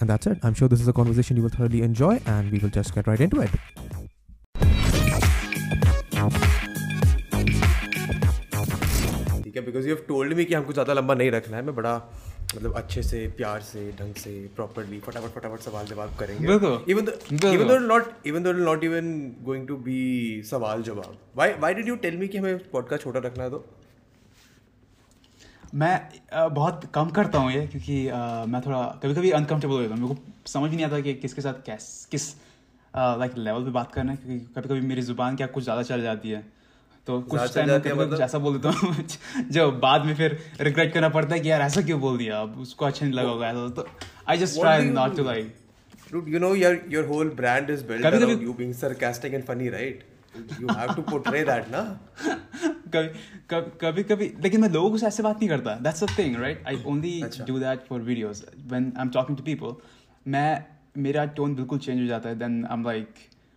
And that's it. I'm sure this is a conversation you will thoroughly enjoy, and we will just get right into it. ठीक है because you have told me कि हमको ज़्यादा लंबा नहीं रखना है मैं बड़ा मतलब अच्छे से प्यार से ढंग से प्रॉपरली फटाफट फटाफट सवाल जवाब करेंगे बिल्कुल। इवन बिल्कुल। Even though not even though not even going to be सवाल जवाब why why did you tell me कि हमें पॉडकास्ट छोटा रखना है तो मैं बहुत कम करता हूँ ये क्योंकि मैं थोड़ा कभी कभी अनकम्फर्टेबल हो जाता हूँ मेरे को समझ भी नहीं आता कि किसके साथ कैस किस लाइक लेवल पे बात करना है क्योंकि कभी कभी मेरी ज़ुबान क्या कुछ ज़्यादा चल जाती है तो कुछ टाइम मतलब? कुछ ऐसा बोल देता हूँ जो बाद में फिर रिग्रेट करना पड़ता है कि यार ऐसा क्यों बोल दिया अब उसको अच्छा नहीं लगा होगा ऐसा तो I just try not to like Dude, you know your your whole brand is built around you being sarcastic and funny, right? You have to portray that, ना? कभी कभी कभी लेकिन मैं लोगों से ऐसे बात नहीं करता। That's the thing right I only. Do that for videos when I am talking to people मैं मेरा टोन बिल्कुल चेंज हो जाता है then I am like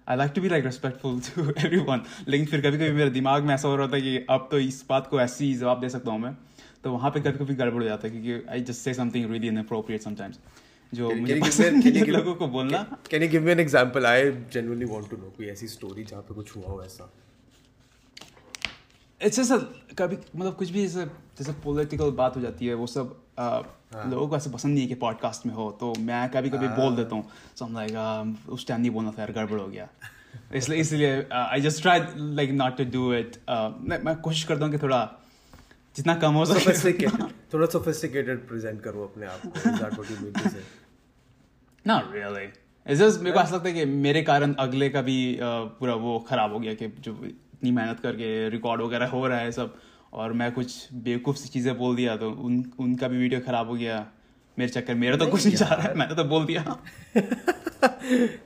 I like to be like respectful to everyone लेकिन फिर कभी कभी मेरे दिमाग में ऐसा हो रहा था कि अब तो इस बात को ऐसे ही जवाब दे सकता हूँ मैं तो वहाँ पे कभी कभी गड़बड़ हो जाता है क्योंकि I just say something really inappropriate sometimes जो Can- मुझे can you give पसंद नहीं है लोगों को बोलना Can you give me an example? I genuinely want to know कोई ऐसी story जहाँ पे कुछ हुआ हो ऐसा. इट्स जस्ट कभी मतलब कुछ भी जैसे जैसे पॉलिटिकल बात हो जाती है वो सब uh, लोगों को ऐसे पसंद नहीं है कि पॉडकास्ट में हो तो मैं कभी कभी बोल देता हूँ सो हम लाइक उस टाइम नहीं बोलना था यार गड़बड़ हो गया इसलिए इसलिए I just try like not to do it मैं कोशिश करता हूँ कि थोड़ा जितना कम हो सके थोड़ा sophisticated present करो अपने आप को. नॉट रियली इट्स जस्ट मेरे को ऐसा लगता है कि मेरे कारण अगले का भी पूरा वो खराब हो गया कि जो इतनी मेहनत करके रिकॉर्ड वगैरह हो रहा है सब और मैं कुछ बेवकूफ़ सी चीज़ें बोल दिया तो उन उनका भी वीडियो खराब हो गया। मेरे चक्कर मेरा तो कुछ नहीं जा रहा है मैंने तो बोल दिया।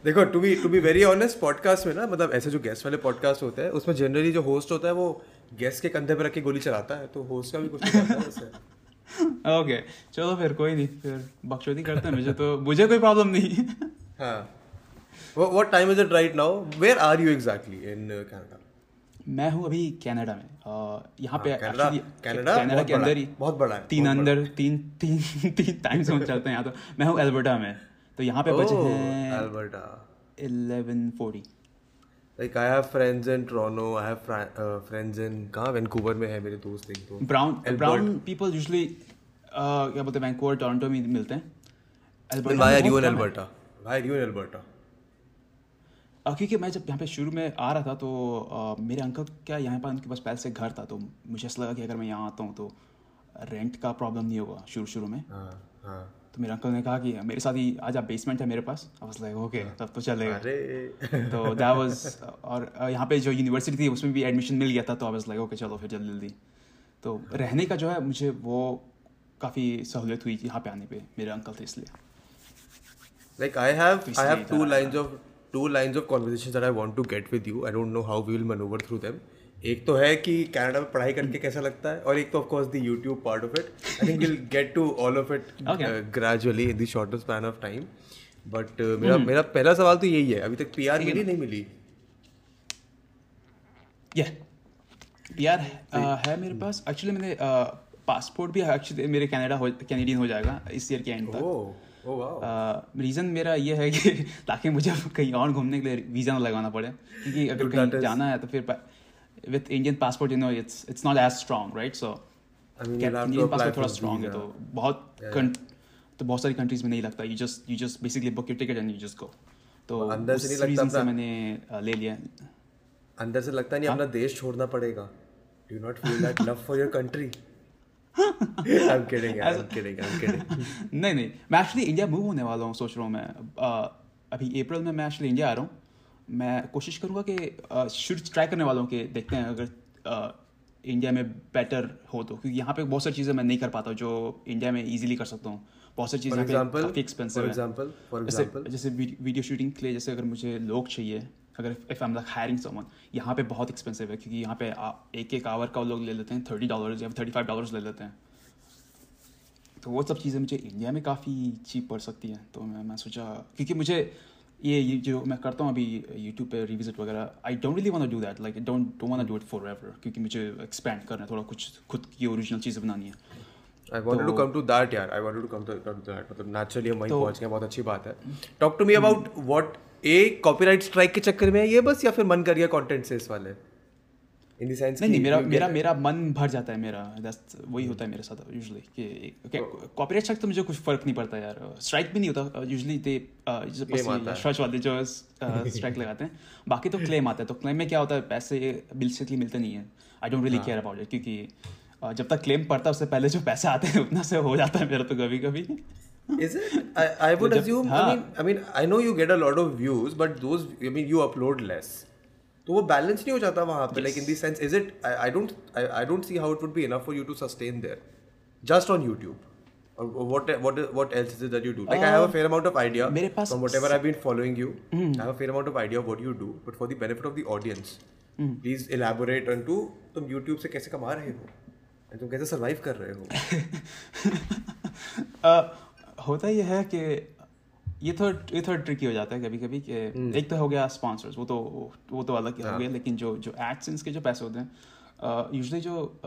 देखो to be to be very honest podcast में ना मतलब ऐसे जो गेस्ट वाले पॉडकास्ट होते हैं उसमें जनरली जो होस्ट होता है वो गेस्ट के कंधे पर रख के गोली चलाता है तो होस्ट का भी कुछ नहीं ओके चलो फिर कोई नहीं फिर बकचोदी करते हैं मुझे तो मुझे कोई प्रॉब्लम नहीं। हाँ। What time is it right now where are you exactly in Canada मैं हूँ अभी कनाडा में अ, यहाँ पे हाँ, कनाडा- कनाडा कनाडा के अंदर ही बहुत बड़ा है, तीन अंदर तीन तीन तीन टाइम जोन चलते हैं यहाँ तो। मैं हूँ एल्बर्टा में तो यहाँ पे बचे हैं Alberta. Eleven forty Like I have friends in Toronto, I have fri- uh, friends in कहाँ वैंकूवर में है मेरे दोस्त एक दो ब्राउन ब्राउन पीपल यूजली क्या बोलते हैं वैंकूवर टोरंटो में मिलते हैं Then Alberta why में are you बहुत in कम है। Alberta? Why are you in Alberta? अ, क्योंकि मैं जब यहाँ पे शुरू में आ रहा था तो अ, मेरे अंकल क्या यहाँ पर उनके पास पहले से घर था तो मुझे ऐसा लगा कि अगर मैं यहाँ आता हूँ तो रेंट का प्रॉब्लम नहीं होगा शुरू शुरू में हाँ हाँ तो मेरे अंकल ने कहा कि मेरे साथ ही आज आप बेसमेंट है मेरे पास। आई वाज लाइक ओके तब तो चलेगा अरे। तो दैट वाज और यहाँ पे जो यूनिवर्सिटी थी उसमें भी एडमिशन मिल गया था तो आई वाज लाइक ओके चलो फिर जल्दी जल्दी। तो रहने का जो है मुझे वो काफ़ी सहूलियत हुई यहाँ पे आने पे मेरे अंकल थे इसलिए। Have I इसलिए have two इधर lines of two lines of conversations that I want to get with you. I don't know how we will maneuver through them. एक तो है कि कनाडा में पढ़ाई करके कैसा लगता है और एक तो of course the YouTube part of it I think will get to all of it gradually in the shorter span of time but मेरा मेरा पहला सवाल तो यही है अभी तक पीआर मिली नहीं मिली? या यार है मेरे पास. एक्चुअली मैंने पासपोर्ट भी एक्चुअली मेरे कनाडा हो कैनेडियन हो जाएगा इस ईयर के एंड तक. ओह ओह वाओ रीज़न मेरा ये है कि ताकि मुझे कहीं और घूमने के लिए वीज़ा ना लगाना पड़े. क्योंकि अगर कहीं जाना है तो फिर with Indian passport you know it's it's not as strong right so I mean, Indian passport थोड़ा स्ट्रॉन्ग है तो बहुत तो बहुत सारी कंट्रीज़ में नहीं लगता। You just you just basically book your ticket and you just go तो अंदर से नहीं लगता से मैंने ले लिया। अंदर से लगता नहीं अपना देश छोड़ना पड़ेगा। Do not feel that love for your country I am kidding I am kidding नहीं नहीं मैं एक्चुअली इंडिया मूव होने वाला हूँ सोच रहा हूँ मैं। अभी अप्रैल में मैं एक्चुअली इंडिया आ रहा हूँ। मैं कोशिश करूँगा कि शुरू ट्राई करने वालों के देखते हैं अगर अ, इंडिया में बेटर हो तो। क्योंकि यहाँ पे बहुत सारी चीज़ें मैं नहीं कर पाता जो इंडिया में इजीली कर सकता हूँ। बहुत सारी चीज़ें काफ़ी एक्सपेंसिव है। जैसे जैसे वीडियो शूटिंग के लिए जैसे अगर मुझे लोग चाहिए अगर if I am like hiring someone यहाँ पे बहुत एक्सपेंसिव है। क्योंकि यहाँ पे एक एक आवर का लोग ले लेते हैं थर्टी डॉलर्स या थर्टी फाइव डॉलर्स ले लेते हैं। तो वो सब चीज़ें मुझे इंडिया में काफ़ी चीप पड़ सकती हैं। तो मैं मैं सोचा क्योंकि मुझे ये जो मैं करता हूँ अभी यूट्यूब पे रिविजिट वगैरह I don't really want to do that like don't don't want to do it forever क्योंकि मुझे एक्सपेंड करना है थोड़ा कुछ खुद की ओरिजिनल चीज़ें बनानी है। I wanted to come to that यार. I wanted to come to that मतलब नेचुरली हम वहीं तो- पहुँच गए बहुत अच्छी बात है। Talk to me about what a copyright strike के चक्कर में है ये बस या फिर मन कर गया कंटेंट से इस वाले? इन द सेंस नहीं नहीं मेरा मेरा मेरा मन भर जाता है मेरा that's वही होता है मेरे साथ यूजुअली कि कॉपीराइट स्ट्राइक तो मुझे कुछ फ़र्क नहीं पड़ता यार स्ट्राइक भी नहीं होता यूजुअली दे शर्च वाले जो स्ट्राइक लगाते हैं बाकी तो क्लेम आता है तो क्लेम में क्या होता है पैसे बेसिकली मिलते नहीं है I don't really care about it क्योंकि uh, जब तक क्लेम पड़ता है उससे पहले जो पैसे आते हैं उतना से हो जाता है मेरा तो कभी कभी Is it? I, I would assume. I हाँ। mean, I mean, I know you get a lot of views, but those, I mean, you upload less. तो वो बैलेंस नहीं हो जाता वहाँ पे like in this sense is it I don't I don't see how it would be enough for you to sustain there just on YouTube और what what what else is that you do like I have a fair amount of idea from whatever I have been following you I have a fair amount of idea what you do but for the benefit of the audience please elaborate on to तुम YouTube से कैसे कमा रहे हो? And तुम कैसे survive कर रहे हो? Uh, होता यह है कि ये थोड़ा ये थोड़ा ट्रिकी हो जाता है कभी कभी कि एक तो हो गया स्पॉन्सर्स वो तो वो तो अलग हो गया लेकिन जो जो एडसेंस के जो पैसे होते हैं यूजुअली जो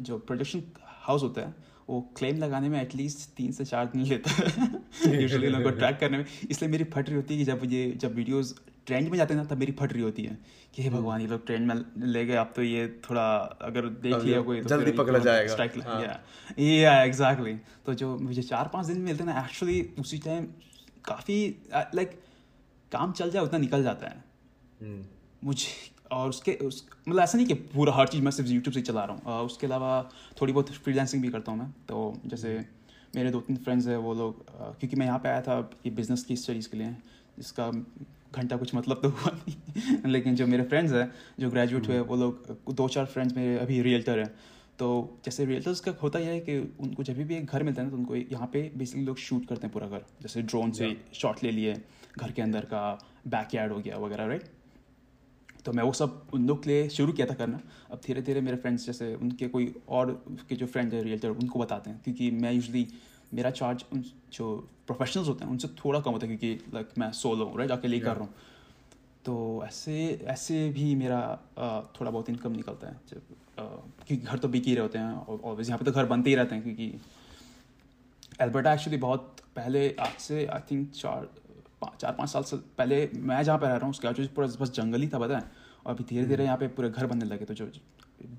जो प्रोडक्शन हाउस होता है वो क्लेम लगाने में एटलीस्ट तीन से चार दिन लेता है। यूजुअली लोगों को ट्रैक करने में। इसलिए मेरी फट रही होती है कि जब ये जब वीडियोस ट्रेंड में जाते हैं ना तब मेरी फट रही होती है कि हे भगवान ये लोग ट्रेंड में ले गए आप तो ये थोड़ा अगर देख लिया कोई तो जल्दी पकड़ा जाएगा। स्ट्राइक हाँ। या या एग्जैक्टली तो जो मुझे चार पाँच दिन मिलते हैं ना एक्चुअली उसी टाइम काफ़ी लाइक काम चल जाए उतना निकल जाता है। हम्म। मुझे और उसके उस मतलब ऐसा नहीं कि पूरा हर चीज़ मैं सिर्फ़ यूट्यूब से चला रहा हूँ। उसके अलावा थोड़ी बहुत फ्रीलांसिंग भी करता हूँ मैं। तो जैसे मेरे दो तीन फ्रेंड्स हैं वो लोग क्योंकि मैं यहाँ पे आया था ये बिज़नेस की स्टडीज़ के लिए जिसका घंटा कुछ मतलब तो हुआ नहीं। लेकिन जो मेरे फ्रेंड्स हैं जो ग्रेजुएट हुए वो लोग दो चार फ्रेंड्स मेरे अभी रियल्टर हैं। तो जैसे रियल्टर्स का होता यह है कि उनको जब भी एक घर मिलता है ना तो उनको यहाँ पे बेसिकली लोग शूट करते हैं पूरा घर। जैसे ड्रोन से शॉट ले लिए घर के अंदर का बैक यार्ड हो गया वगैरह राइट तो मैं वो सब उन लोग के लिए शुरू किया था करना। अब धीरे धीरे मेरे फ्रेंड्स जैसे उनके कोई और के जो फ्रेंड है रियल्टर उनको बताते हैं क्योंकि मैं यूजली मेरा चार्ज उन जो प्रोफेशनल्स होते हैं उनसे थोड़ा कम होता है क्योंकि लाइक मैं सोलो हूँ राइट अकेले ही कर रहा हूँ। तो ऐसे ऐसे भी मेरा थोड़ा बहुत इनकम निकलता है। जब क्योंकि घर तो बिक ही रहे होते हैं और ऑब्वियस यहाँ पे तो घर बनते ही रहते हैं क्योंकि एल्बर्टा एक्चुअली बहुत पहले आज से आई थिंक चार पा- चार पाँच साल से पहले मैं जहाँ पर रह रहा हूँ उसके आजू पूरा बस जंगल ही था पता है? और अभी धीरे धीरे यहाँ पे पूरे घर बनने लगे तो जो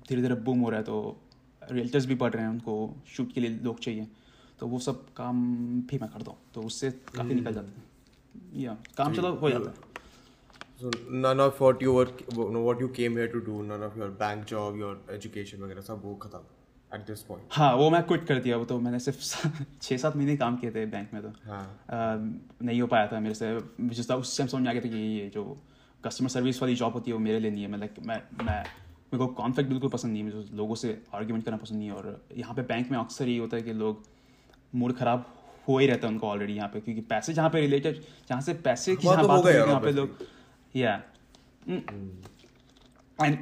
धीरे धीरे बूम हो रहा है तो रियल्टर्स भी बढ़ रहे हैं उनको शूट के लिए लोग चाहिए। तो वो सब काम भी मैं करता हूँ तो उससे काफ़ी निकल जाता है। या काम चलो हो जाता है। So none of what you were, what you came here to do, none of your bank job, your education वगैरह सब वो खत्म at this point. हाँ वो मैं क्विट कर दिया वो तो मैंने सिर्फ़ छः सात महीने काम किए थे बैंक में तो। हाँ। नहीं हो पाया था मेरे से मुझे तो उस टाइम समझ में आ गया था कि ये जो कस्टमर सर्विस वाली जॉब होती है वो मेरे लिए नहीं है। मैं लाइक मैं मैं मेरे को कॉन्फ्लिक्ट बिल्कुल पसंद नहीं है मुझे लोगों से आर्ग्यूमेंट करना पसंद नहीं है। और यहाँ पे बैंक में अक्सर ये होता है कि लोग मूड खराब हो ही रहता है उनको ऑलरेडी यहाँ पे क्योंकि पैसे जहाँ पे रिलेटेड जहाँ से पैसे की वहाँ जहाँ तो बात होगा होगी यार, वहाँ पे obviously. लोग या and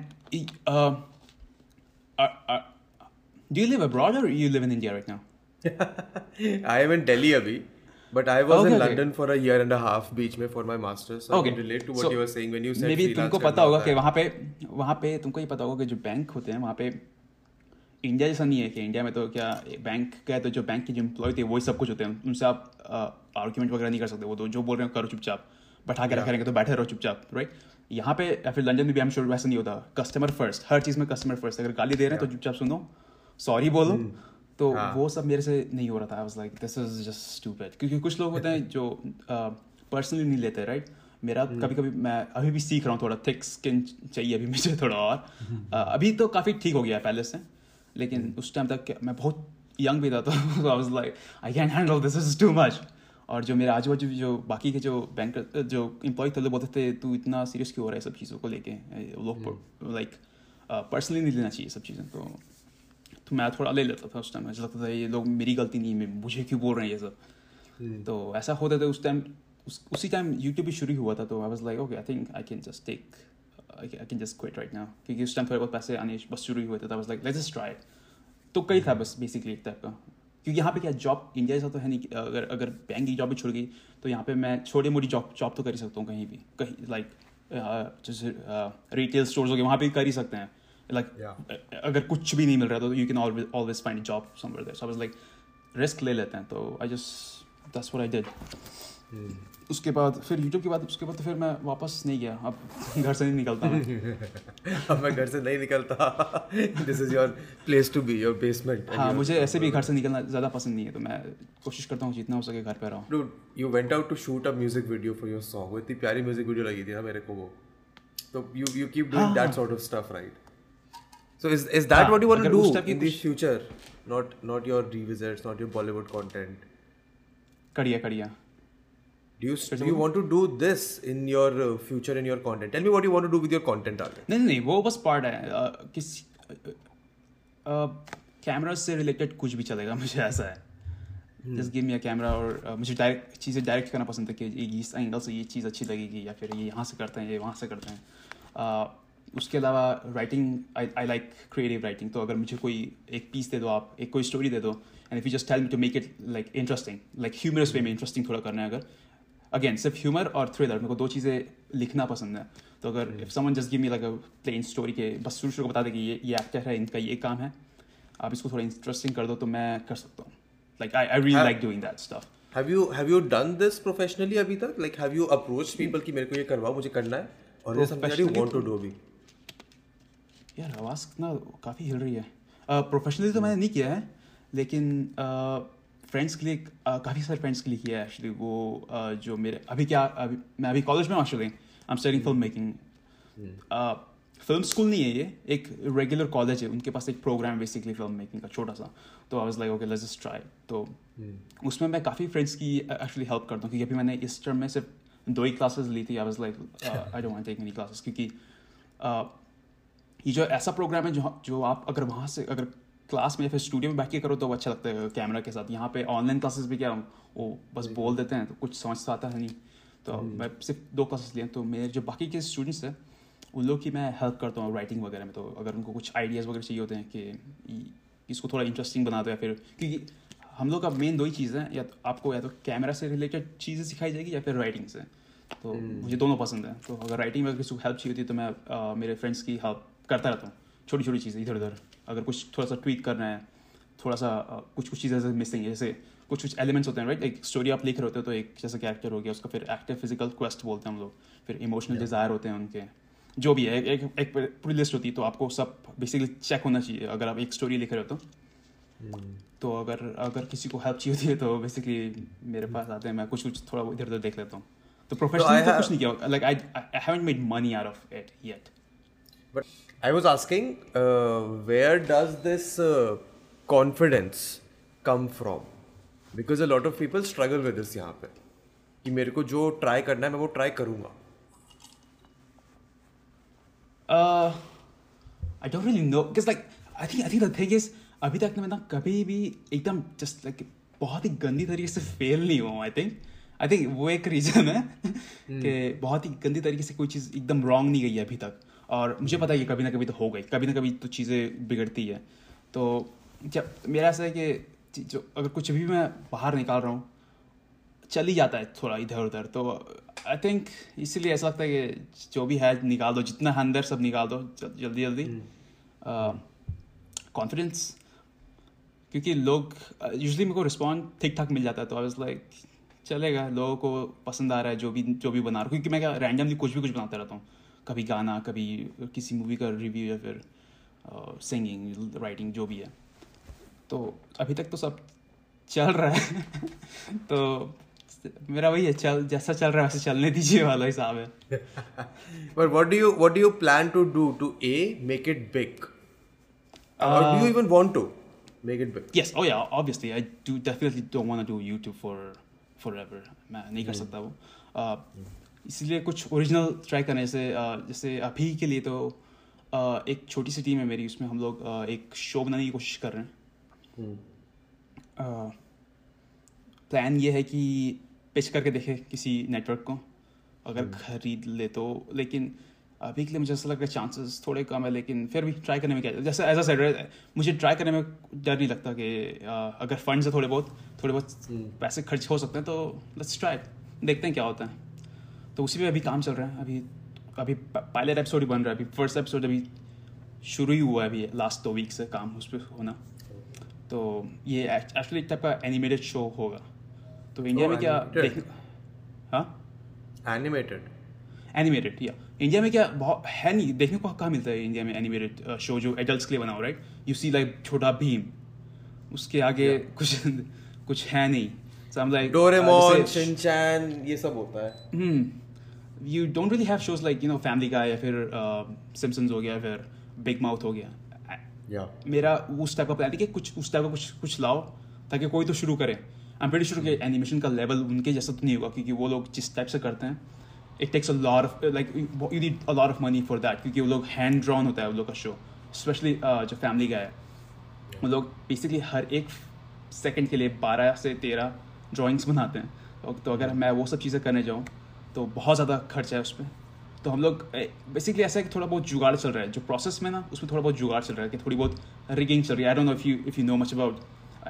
do you live abroad or you live in India right now? I am in Delhi अभी but I was Okay, in London okay. For a year and a half बीच में for my masters so okay. I can relate to what So, you were saying when you said maybe तुमको पता होगा कि है। वहाँ पे वहाँ पे तुमको ये पता होगा कि जो बैंक होते हैं वहाँ पे इंडिया जैसा नहीं है कि इंडिया में तो क्या बैंक का है तो जो बैंक के जो एम्प्लॉय थे वही सब कुछ होते हैं उनसे आप आर्ग्यूमेंट वगैरह नहीं कर सकते वो तो जो बोल रहे हैं करो चुपचाप बैठा के रखेंगे तो बैठे रहो चुपचाप राइट यहाँ पे या फिर लंदन में भी हम श्योर वैसा नहीं होता। कस्टमर फ़र्स्ट हर चीज़ में कस्टमर फ़र्स्ट अगर गाली दे रहे हैं तो चुपचाप सुनो सॉरी बोलो। तो हाँ। वो सब मेरे से नहीं हो रहा था। I was like this is just stupid क्योंकि कुछ लोग होते हैं जो पर्सनली नहीं लेते राइट मेरा कभी कभी मैं अभी भी सीख रहा हूँ थोड़ा। थिक स्किन चाहिए अभी मुझे थोड़ा और। अभी तो काफ़ी ठीक हो गया है पहले से। लेकिन उस टाइम तक मैं बहुत यंग भी था तो I was like I can handle this is too much और जो मेरे आजू बाजू जो बाकी के जो बैंक जो एम्प्लॉय थे वो बोलते थे तू इतना सीरियस क्यों हो रहा है सब चीज़ों को लेके? लोग लाइक पर्सनली नहीं लेना चाहिए सब चीज़ें। तो तो मैं थोड़ा ले लेता था उस टाइम मुझे लगता था ये लोग मेरी गलती नहीं है मुझे क्यों बोल रहे हैं ये सब? हम्म। तो ऐसा होता था उस टाइम उस, उसी टाइम यूट्यूब भी शुरू हुआ था तो I was like okay I think I can just take I can just quit right now क्योंकि उस टाइम थोड़े बहुत पैसे आने बस शुरू हुए थे तो I was like let's just try तो कई था बस बेसिकली एक टाइप का। क्योंकि यहाँ पे क्या जॉब इंडिया जैसा तो है नहीं अगर अगर बैंक की जॉब भी छोड़ गई तो यहाँ पे मैं छोटी मोटी जॉब जॉब तो कर ही सकता हूँ कहीं भी कहीं लाइक जैसे रिटेल स्टोर हो गए वहाँ पे कर ही सकते हैं लाइक. अगर कुछ भी नहीं मिल रहा तो you can always always find job somewhere there so I was like risk ले लेते हैं तो I just that's what I did. उसके बाद फिर यूट्यूब के बाद उसके बाद तो फिर मैं वापस नहीं गया। अब घर से नहीं निकलता मैं. अब मैं घर से नहीं निकलता। This is your place to be your basement हाँ मुझे ऐसे भी घर से निकलना ज़्यादा पसंद नहीं है तो मैं कोशिश करता हूँ जितना हो सके घर पर रहा। हूँ you went out to shoot a music video for your song इतनी प्यारी म्यूज़िक वीडियो लगी थी ना मेरे को वो। तो you you keep doing that sort of stuff right so is is that what you want to do in this future not not your revisits not your Bollywood content कड़िया कड़िया do you do you want to do this in your uh, future in your content? Tell me what you want to do with your content नहीं नहीं वो बस part है अ, किसी camera से related कुछ भी चलेगा मुझे ऐसा है। Just give me a camera और मुझे डायरेक्ट चीज़ें डायरेक्ट करना पसंद है कि इस एंगल से ये चीज़ अच्छी लगेगी या फिर ये यहाँ से करते हैं ये वहाँ से करते हैं। उसके अलावा writing I I like creative writing तो अगर मुझे कोई एक पीस दे दो आप एक कोई स्टोरी दे दो and if you just tell me to make it like interesting like humorous way में इंटरेस्टिंग थोड़ा करना है अगर अगेन सिर्फ़ ह्यूमर और थ्रिलर मेरे को दो चीज़ें लिखना पसंद है। तो अगर if someone just give me like a plain story के बस शुरू शुरू को बता दे कि ये ये एक्टर है इनका ये काम है आप इसको थोड़ा इंटरेस्टिंग कर दो तो मैं कर सकता हूँ। Like I I really. Like doing that stuff have you have you done this professionally अभी तक? Like have you approached people कि मेरे को ये करवाओ मुझे करना है और ये you Professionally want to do अभी? यार आवाज़ कितना काफ़ी हिल रही है। प्रोफेशनली uh, तो मैंने नहीं किया है लेकिन फ्रेंड्स के लिए काफ़ी सारे फ्रेंड्स के लिए किया है एक्चुअली वो जो मेरे अभी क्या अभी मैं अभी कॉलेज में actually I am studying film making film school नहीं है ये एक रेगुलर कॉलेज है उनके पास एक प्रोग्राम बेसिकली फ़िल्म मेकिंग का छोटा सा तो I was like okay let's just try तो उसमें मैं काफ़ी फ्रेंड्स की एक्चुअली हेल्प करता हूँ क्योंकि अभी मैंने इस टर्म में सिर्फ़ दो ही क्लासेस ली थी. I was like I don't want take any classes क्योंकि uh, ये जो ऐसा प्रोग्राम है जो जो आप अगर वहाँ से अगर क्लास में या फिर स्टूडियो में बैठ के करो तो वो अच्छा लगता है कैमरा के साथ। यहाँ पे ऑनलाइन क्लासेस भी क्या वो बस बोल देते हैं तो कुछ समझ तो आता है नहीं। तो मैं सिर्फ़ दो क्लासेस लिए तो मेरे जो बाकी के स्टूडेंट्स हैं उन लोग की मैं हेल्प करता हूँ राइटिंग वगैरह में। तो अगर उनको कुछ आइडियाज़ वगैरह चाहिए होते हैं कि इसको थोड़ा इंटरेस्टिंग बना दो या फिर क्योंकि हम लोग का मेन दो ही चीज़ है या तो आपको या तो कैमरा से रिलेटेड चीज़ें सिखाई जाएगी या फिर राइटिंग से। तो मुझे दोनों पसंद है। तो अगर राइटिंग में किसी को हेल्प चाहिए होती है तो मैं मेरे फ्रेंड्स की हेल्प करता रहता हूँ। छोटी छोटी चीज़ें इधर उधर अगर कुछ थोड़ा सा ट्वीट करना है थोड़ा सा कुछ कुछ चीज़ें मिसिंग है जैसे कुछ कुछ एलिमेंट्स होते हैं राइट एक स्टोरी आप लिख रहे होते हो तो एक जैसा कैरेक्टर हो गया उसका फिर एक्टिव फ़िज़िकल क्वेस्ट बोलते हैं हम लोग फिर इमोशनल डिज़ायर होते हैं उनके जो भी है एक एक, एक पूरी लिस्ट होती है तो आपको सब बेसिकली चेक होना चाहिए अगर आप एक स्टोरी लिख रहे हो तो। तो अगर अगर किसी को हेल्प चाहिए होती है तो बेसिकली मेरे पास आते हैं मैं कुछ कुछ थोड़ा इधर उधर देख लेता हूँ। तो प्रोफेशनली तो कुछ नहीं किया like I I haven't made money out of it yet But I was asking, uh, where does this uh, confidence come from? Because a lot of people struggle with this यहाँ पे कि मेरे को जो ट्राई करना है मैं वो ट्राई करूँगा Uh, I don't really know because like I think I think the thing is अभी तक ना मैं ना कभी भी एकदम just like बहुत ही गंदी तरीके से फेल नहीं हुआ आई थिंक आई थिंक वो एक रीजन है कि बहुत ही गंदी तरीके से कोई चीज़ एकदम रॉन्ग नहीं गई है अभी तक और मुझे पता है कि कभी ना कभी तो हो गई कभी ना कभी तो चीज़ें बिगड़ती है। तो जब मेरा ऐसा है कि जो अगर कुछ भी मैं बाहर निकाल रहा हूँ चल ही जाता है थोड़ा इधर उधर। तो आई थिंक इसीलिए ऐसा लगता है कि जो भी है निकाल दो जितना है अंदर सब निकाल दो जल- जल्दी जल्दी। कॉन्फिडेंस uh, क्योंकि लोग यूजली मेरे को रिस्पॉन्ड ठीक ठाक मिल जाता है तो आई वाज लाइक चलेगा लोगों को पसंद आ रहा है जो भी जो भी बना रहा हूँ। क्योंकि मैं क्या रैंडमली कुछ भी कुछ बनाता रहता हूँ। कभी गाना कभी किसी मूवी का रिव्यू या फिर सिंगिंग राइटिंग जो भी है तो अभी तक तो सब चल रहा है तो मेरा वही है चल जैसा चल रहा है वैसे चलने दीजिए वाला हिसाब है But what do you what do you plan to do to a make it big? or do you even want to make it big? yes oh yeah obviously I do definitely don't want to do YouTube for forever मैं नहीं कर सकता वो uh, इसलिए कुछ original try करने से जैसे अभी के लिए तो एक छोटी सी टीम है मेरी उसमें हम लोग एक शो बनाने की कोशिश कर रहे हैं। प्लान ये है कि पिच करके देखे किसी नेटवर्क को। अगर खरीद ले तो लेकिन अभी के लिए मुझे ऐसा लग रहा है चांसेस थोड़े कम है लेकिन फिर भी ट्राई करने में क्या जैसे एज अ सेड मुझे ट्राई करने में डर नहीं लगता कि अगर फंड्स है थोड़े बहुत थोड़े बहुत पैसे खर्च हो सकते हैं तो लेट्स ट्राई देखते हैं क्या होता है। तो उसी पे अभी काम चल रहा है। अभी अभी पायलट एपिसोड ही बन रहा है। अभी फ़र्स्ट एपिसोड अभी शुरू ही हुआ है अभी लास्ट दो वीक से काम उस पर होना। तो ये एक्चुअली एक टाइप का एनिमेटेड शो होगा। तो इंडिया Oh, में क्या देख हाँ? एनिमेटेड एनिमेटेड या इंडिया में क्या बहुत है नहीं देखने को कहाँ मिलता है इंडिया में एनिमेटेड शो जो एडल्ट्स के लिए बना हो राइट यू सी लाइक छोटा भीम उसके आगे कुछ कुछ है नहीं। Uh, डोरेमोन शिनचैन ये सब होता है। हम्म। You don't really have shows like you know family का या फिर सिम्पसन्स हो गया फिर बिग माउथ हो गया। या मेरा उस टाइप का प्लान है कि कुछ उस टाइप का कुछ कुछ लाओ ताकि कोई तो शुरू करे। आई एम प्रीटी श्योर कि एनिमेशन का लेवल उनके जैसा तो नहीं होगा क्योंकि वो लोग जिस टाइप से करते हैं it takes a lot of like you need a lot of money for that क्योंकि वो लोग हैंड ड्रॉन होता है वो लोग का शो स्पेशली जो फैमिली का है। वो लोग बेसिकली हर एक सेकंड के लिए बारह से तेरह ड्राइंग्स बनाते हैं। तो अगर मैं वो सब चीज़ें करने जाऊँ तो बहुत ज़्यादा खर्चा है उस पर तो हम लोग बेसिकली ऐसा है कि थोड़ा बहुत जुगाड़ चल रहा है। जो प्रोसेस में ना उसमें थोड़ा बहुत जुगाड़ चल रहा है कि थोड़ी बहुत रिगिंग चल रही है। I don't know if you if you know much about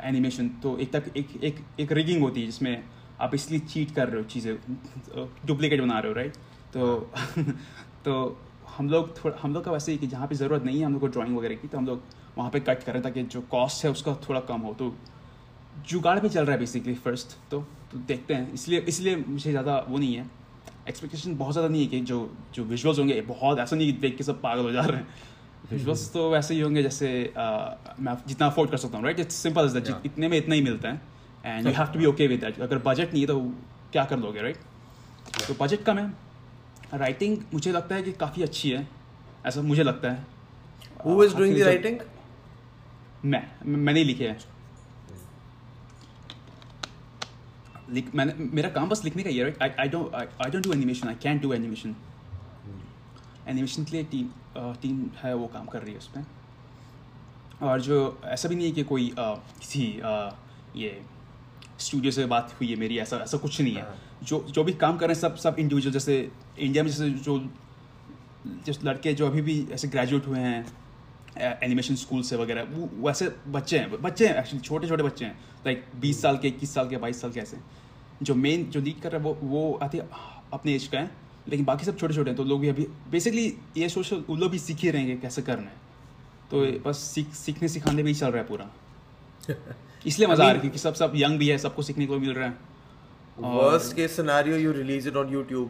animation तो एक तक एक एक एक रिगिंग होती है जिसमें आप इसलिए चीट कर रहे हो चीज़ें डुप्लीकेट बना रहे हो राइट तो तो हम लोग थोड़ा हम लोग का वैसे ही कि जहाँ पे ज़रूरत नहीं है हम लोग को ड्राइंग वगैरह की तो हम लोग वहाँ पे कट करें ताकि जो कॉस्ट है उसका थोड़ा कम हो। तो जुगाड़ पे चल रहा है बेसिकली फ़र्स्ट तो, तो देखते हैं। इसलिए इसलिए मुझे ज़्यादा वो नहीं है। एक्सपेक्टेशन बहुत ज़्यादा नहीं है कि जो जो विजुअल्स होंगे बहुत ऐसा नहीं देख के सब पागल हो जा रहे हैं। विजुअल्स तो वैसे ही होंगे जैसे मैं जितना अफोर्ड कर सकता हूँ right it's simple is that इतने में इतना ही मिलता है। And you have to be okay with that अगर बजट नहीं है तो क्या कर लोगे राइट तो बजट कम है। राइटिंग मुझे लगता है कि काफ़ी अच्छी है। ऐसा मुझे लगता है। Who is doing the writing मैं मैंने ही लिखे हैं। लिख मैंने मेरा काम बस लिखने का ही है I I don't I don't do animation I can do animation animation के लिए टीम टीम है वो काम कर रही है उसमें। और जो ऐसा भी नहीं है कि कोई uh, किसी uh, ये स्टूडियो से बात हुई है मेरी ऐसा ऐसा कुछ नहीं है। हाँ। जो जो भी काम कर रहे हैं सब सब इंडिविजुअल जैसे इंडिया में जैसे जो जिस लड़के जो अभी भी ऐसे ग्रेजुएट हुए हैं एनिमेशन स्कूल से वगैरह वो वैसे बच्चे हैं बच्चे हैं एक्चुअली छोटे छोटे बच्चे हैं लाइक बीस साल के इक्कीस साल के बाईस साल के ऐसे जो मेन जो लीड कर रहा है वो वो आते अपने एज का है लेकिन बाकी सब छोटे छोटे हैं तो लोग भी अभी बेसिकली ये सोशल वो लोग भी सीख ही रहे हैं कि कैसे करना है। तो बस सीख सीखने सिखाने में ही चल रहा है पूरा। इसलिए मज़ा आ रहा है क्योंकि सब सब यंग भी है सबको सीखने को मिल रहा है। Worst case scenario you release it on YouTube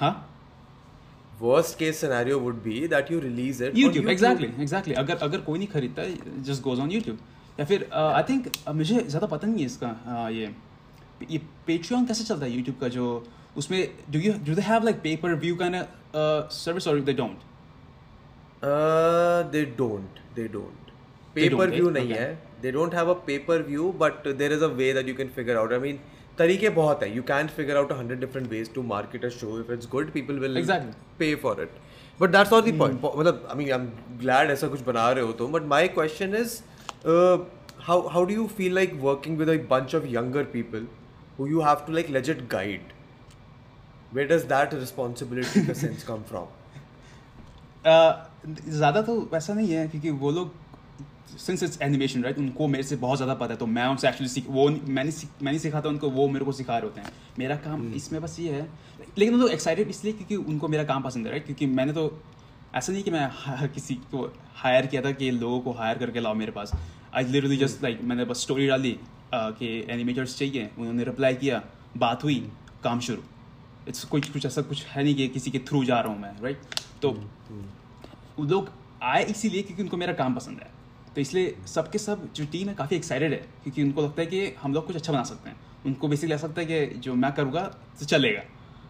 हाँ? Worst case scenario would be that you release it on YouTube exactly exactly अगर अगर कोई नहीं खरीदता जस्ट गोज ऑन यूट्यूब या फिर आई थिंक मुझे ज़्यादा पता नहीं है इसका uh, ये ये पेट्रियन कैसे चलता है यूट्यूब का जो उसमें do you do they have like pay per view kind of service और they don't Uh, they don't. They don't. They Paper don't, view eh? नहीं. है. They don't have a paper view, but there is a way that you can figure out. I mean, तरीके बहुत है। You can figure out hundred different ways to market a show if it's good people will pay for it but that's not point मतलब I mean I am glad ऐसा कुछ बना रहे हो तो but my question is how how do you feel like working with bunch of younger people who you have to like legit guide where does that responsibility ज़्यादा तो वैसा नहीं है क्योंकि वो लोग सिंस इट्स एनिमेशन राइट उनको मेरे से बहुत ज़्यादा पता है तो मैं उनसे एक्चुअली सीख वो मैंने सीख मैंने सिखाता उनको वो मेरे को सिखा रहे होते हैं। मेरा काम इसमें बस ये है लेकिन वो लोग एक्साइटेड इसलिए क्योंकि उनको मेरा काम पसंद है राइट क्योंकि मैंने तो ऐसा नहीं कि मैं किसी को हायर किया था कि लोगों को हायर करके लाओ मेरे पास। आई लिटरली जस्ट लाइक मैंने बस स्टोरी डाली कि एनिमेटर्स चाहिए उन्होंने रिप्लाई किया बात हुई काम शुरू। इट्स कुछ कुछ ऐसा कुछ है नहीं कि किसी के थ्रू जा रहा हूँ मैं राइट तो वो लोग आए इसीलिए क्योंकि उनको मेरा काम पसंद है। तो इसलिए सबके सब जो टीम है काफ़ी एक्साइटेड है क्योंकि उनको लगता है कि हम लोग कुछ अच्छा बना सकते हैं। उनको बेसिकली ऐसा लगता है कि जो मैं करूँगा तो चलेगा।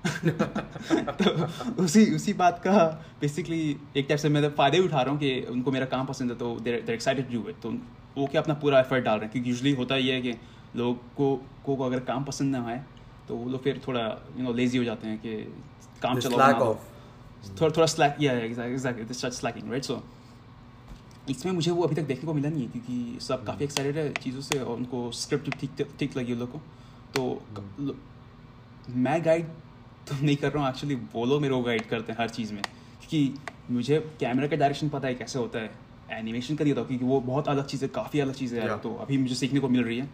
तो उसी उसी बात का बेसिकली एक टाइप से मैं फ़ायदे ही उठा रहा हूँ कि उनको मेरा काम पसंद है तो they're they're excited do it तो वो क्या अपना पूरा एफर्ट डाल रहे हैं क्योंकि यूजली होता ये है कि लोग को, को, को अगर काम पसंद ना आए तो वो लोग फिर थोड़ा यू नो लेजी हो जाते हैं कि काम चलाओ. थोड़ा थोड़ा स्लैक या एग्जैक्टली स्लैकिंग राइट सो इसमें मुझे वो अभी तक देखने को मिला नहीं है क्योंकि सब काफ़ी एक्साइटेड है चीज़ों से और उनको स्क्रिप्ट ठीक ठीक लगी उन लोग को। तो मैं गाइड तो नहीं कर रहा हूँ एक्चुअली वो लोग मेरे को गाइड करते हैं हर चीज़ में। क्योंकि मुझे कैमरा का डायरेक्शन पता है कैसे होता है। एनिमेशन का नहीं होता क्योंकि वो बहुत अलग चीज़ है काफ़ी अलग चीज़ है Yeah. तो अभी मुझे सीखने को मिल रही है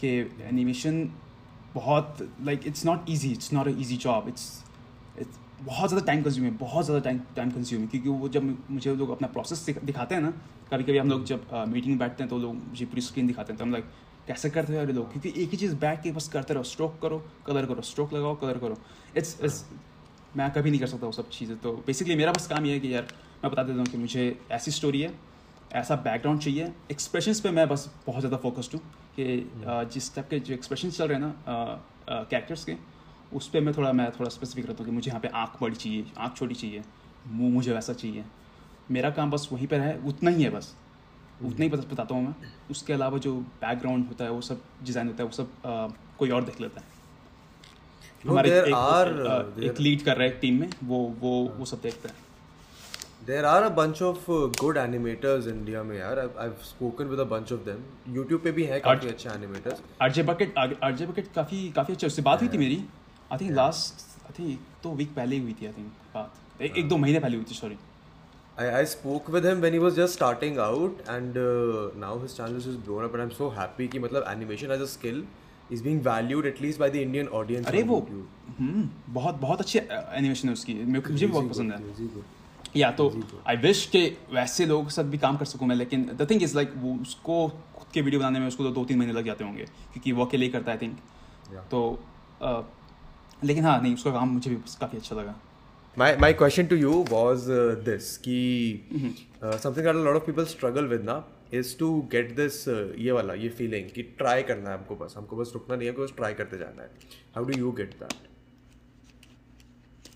कि एनिमेशन बहुत like it's not easy it's not a easy job it's it's बहुत ज़्यादा टाइम कंज्यूम है बहुत ज़्यादा टाइम टाइम कंज्यूम है क्योंकि वो जब मुझे लोग अपना प्रोसेस दिखाते हैं ना कभी कभी हम लोग जब मीटिंग में बैठते हैं तो लोग मुझे पूरी स्क्रीन दिखाते हैं। तो हम लाइक कैसे करते हैं ये लोग? क्योंकि एक ही चीज़ बैठ के बस करते रहो। स्ट्रोक करो कलर करो स्ट्रोक लगाओ कलर करो। इट्स इट्स मैं कभी नहीं कर सकता वो सब चीज़ें। तो बेसिकली मेरा बस काम ये है कि यार मैं बता देता हूँ कि मुझे ऐसी स्टोरी है ऐसा बैकग्राउंड चाहिए। एक्सप्रेशंस पे मैं बस बहुत ज़्यादा फोकस्ड हूँ कि जिस टाइप के जो एक्सप्रेशन चल रहे हैं ना कैरेक्टर्स के उस पर मैं थोड़ा मैं थोड़ा स्पेसिफिक रहता हूँ कि मुझे यहाँ पे आँख बड़ी चाहिए आँख छोटी चाहिए मुँह मुझे वैसा चाहिए। मेरा काम बस वहीं पर है उतना ही है बस। उतना ही बता- बताता हूँ मैं। उसके अलावा जो बैकग्राउंड होता है वो सब डिज़ाइन होता है वो सब अ, कोई और देख लेता है। No, हमारे एक, are, अ, एक लीड कर रहा है टीम में वो वो वो सब देखता है। There are a bunch of uh, good animators India में यार। I've, I've spoken with a bunch of them YouTube पे भी हैं काफ़ी अच्छे animators RJ Bucket RJ Bucket काफ़ी काफ़ी अच्छे उससे बात हुई थी मेरी। I think last I think दो वीक पहले ही हुई थी आई थिंक बात। एक एक दो महीने पहले हुई थी sorry I, I spoke with him when he was just starting out and uh, now his channel is just blown up and I'm so happy कि मतलब animation as a skill is being valued at least by the Indian audience अरे वो हम्म बहुत बहुत अच्छी animation है उसकी। मुझे भी बहुत पसंद है। या तो आई विश के वैसे लोगों के साथ भी काम कर सकूँ मैं लेकिन द थिंग इज़ लाइक वो उसको खुद के वीडियो बनाने में उसको तो दो तीन महीने लग जाते होंगे क्योंकि वो अकेले ही करता है आई थिंक तो अ, लेकिन हाँ नहीं उसका काम मुझे भी काफ़ी अच्छा लगा। My my question to you was uh, this कि uh, something that a lot of people struggle with ना is to get this uh, ये वाला ये feeling कि try करना है हमको बस हमको बस रुकना नहीं है बस try करते जाना है। How do you get that?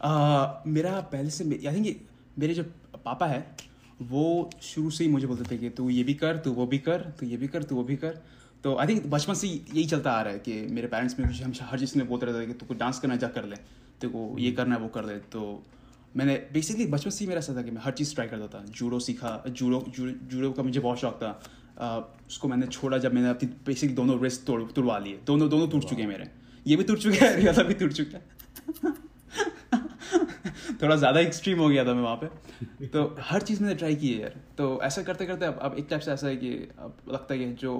आ, मेरा पहले से आई थिंक मेरे जो पापा है वो शुरू से ही मुझे बोलते थे कि तू ये भी कर तू वो भी कर तू ये भी कर तू वो भी कर। तो आई थिंक बचपन से यही चलता आ रहा है कि मेरे पेरेंट्स में मुझे हमेशा हर चीज़ में बोलते रहते थे कि तू को डांस करना है, जा कर ले तेरे को ये करना है वो कर ले। तो मैंने बेसिकली बचपन से ही मेरा ऐसा था कि मैं हर चीज़ ट्राई करता था। जूडो सीखा जूडो जूडो का मुझे बहुत शौक था। उसको मैंने छोड़ा जब मैंने अपनी बेसिक दोनों रिस्ट तोड़ तुड़वा लिए। दोनों दोनों टूट चुके हैं मेरे। ये भी टूट चुके हैं रियाजा भी टूट चुका है। थोड़ा ज़्यादा एक्सट्रीम हो गया था मैं वहाँ पे। तो हर चीज़ मैंने ट्राई की है यार। तो ऐसा करते करते अब अब एक टाइप से ऐसा है कि अब लगता है कि जो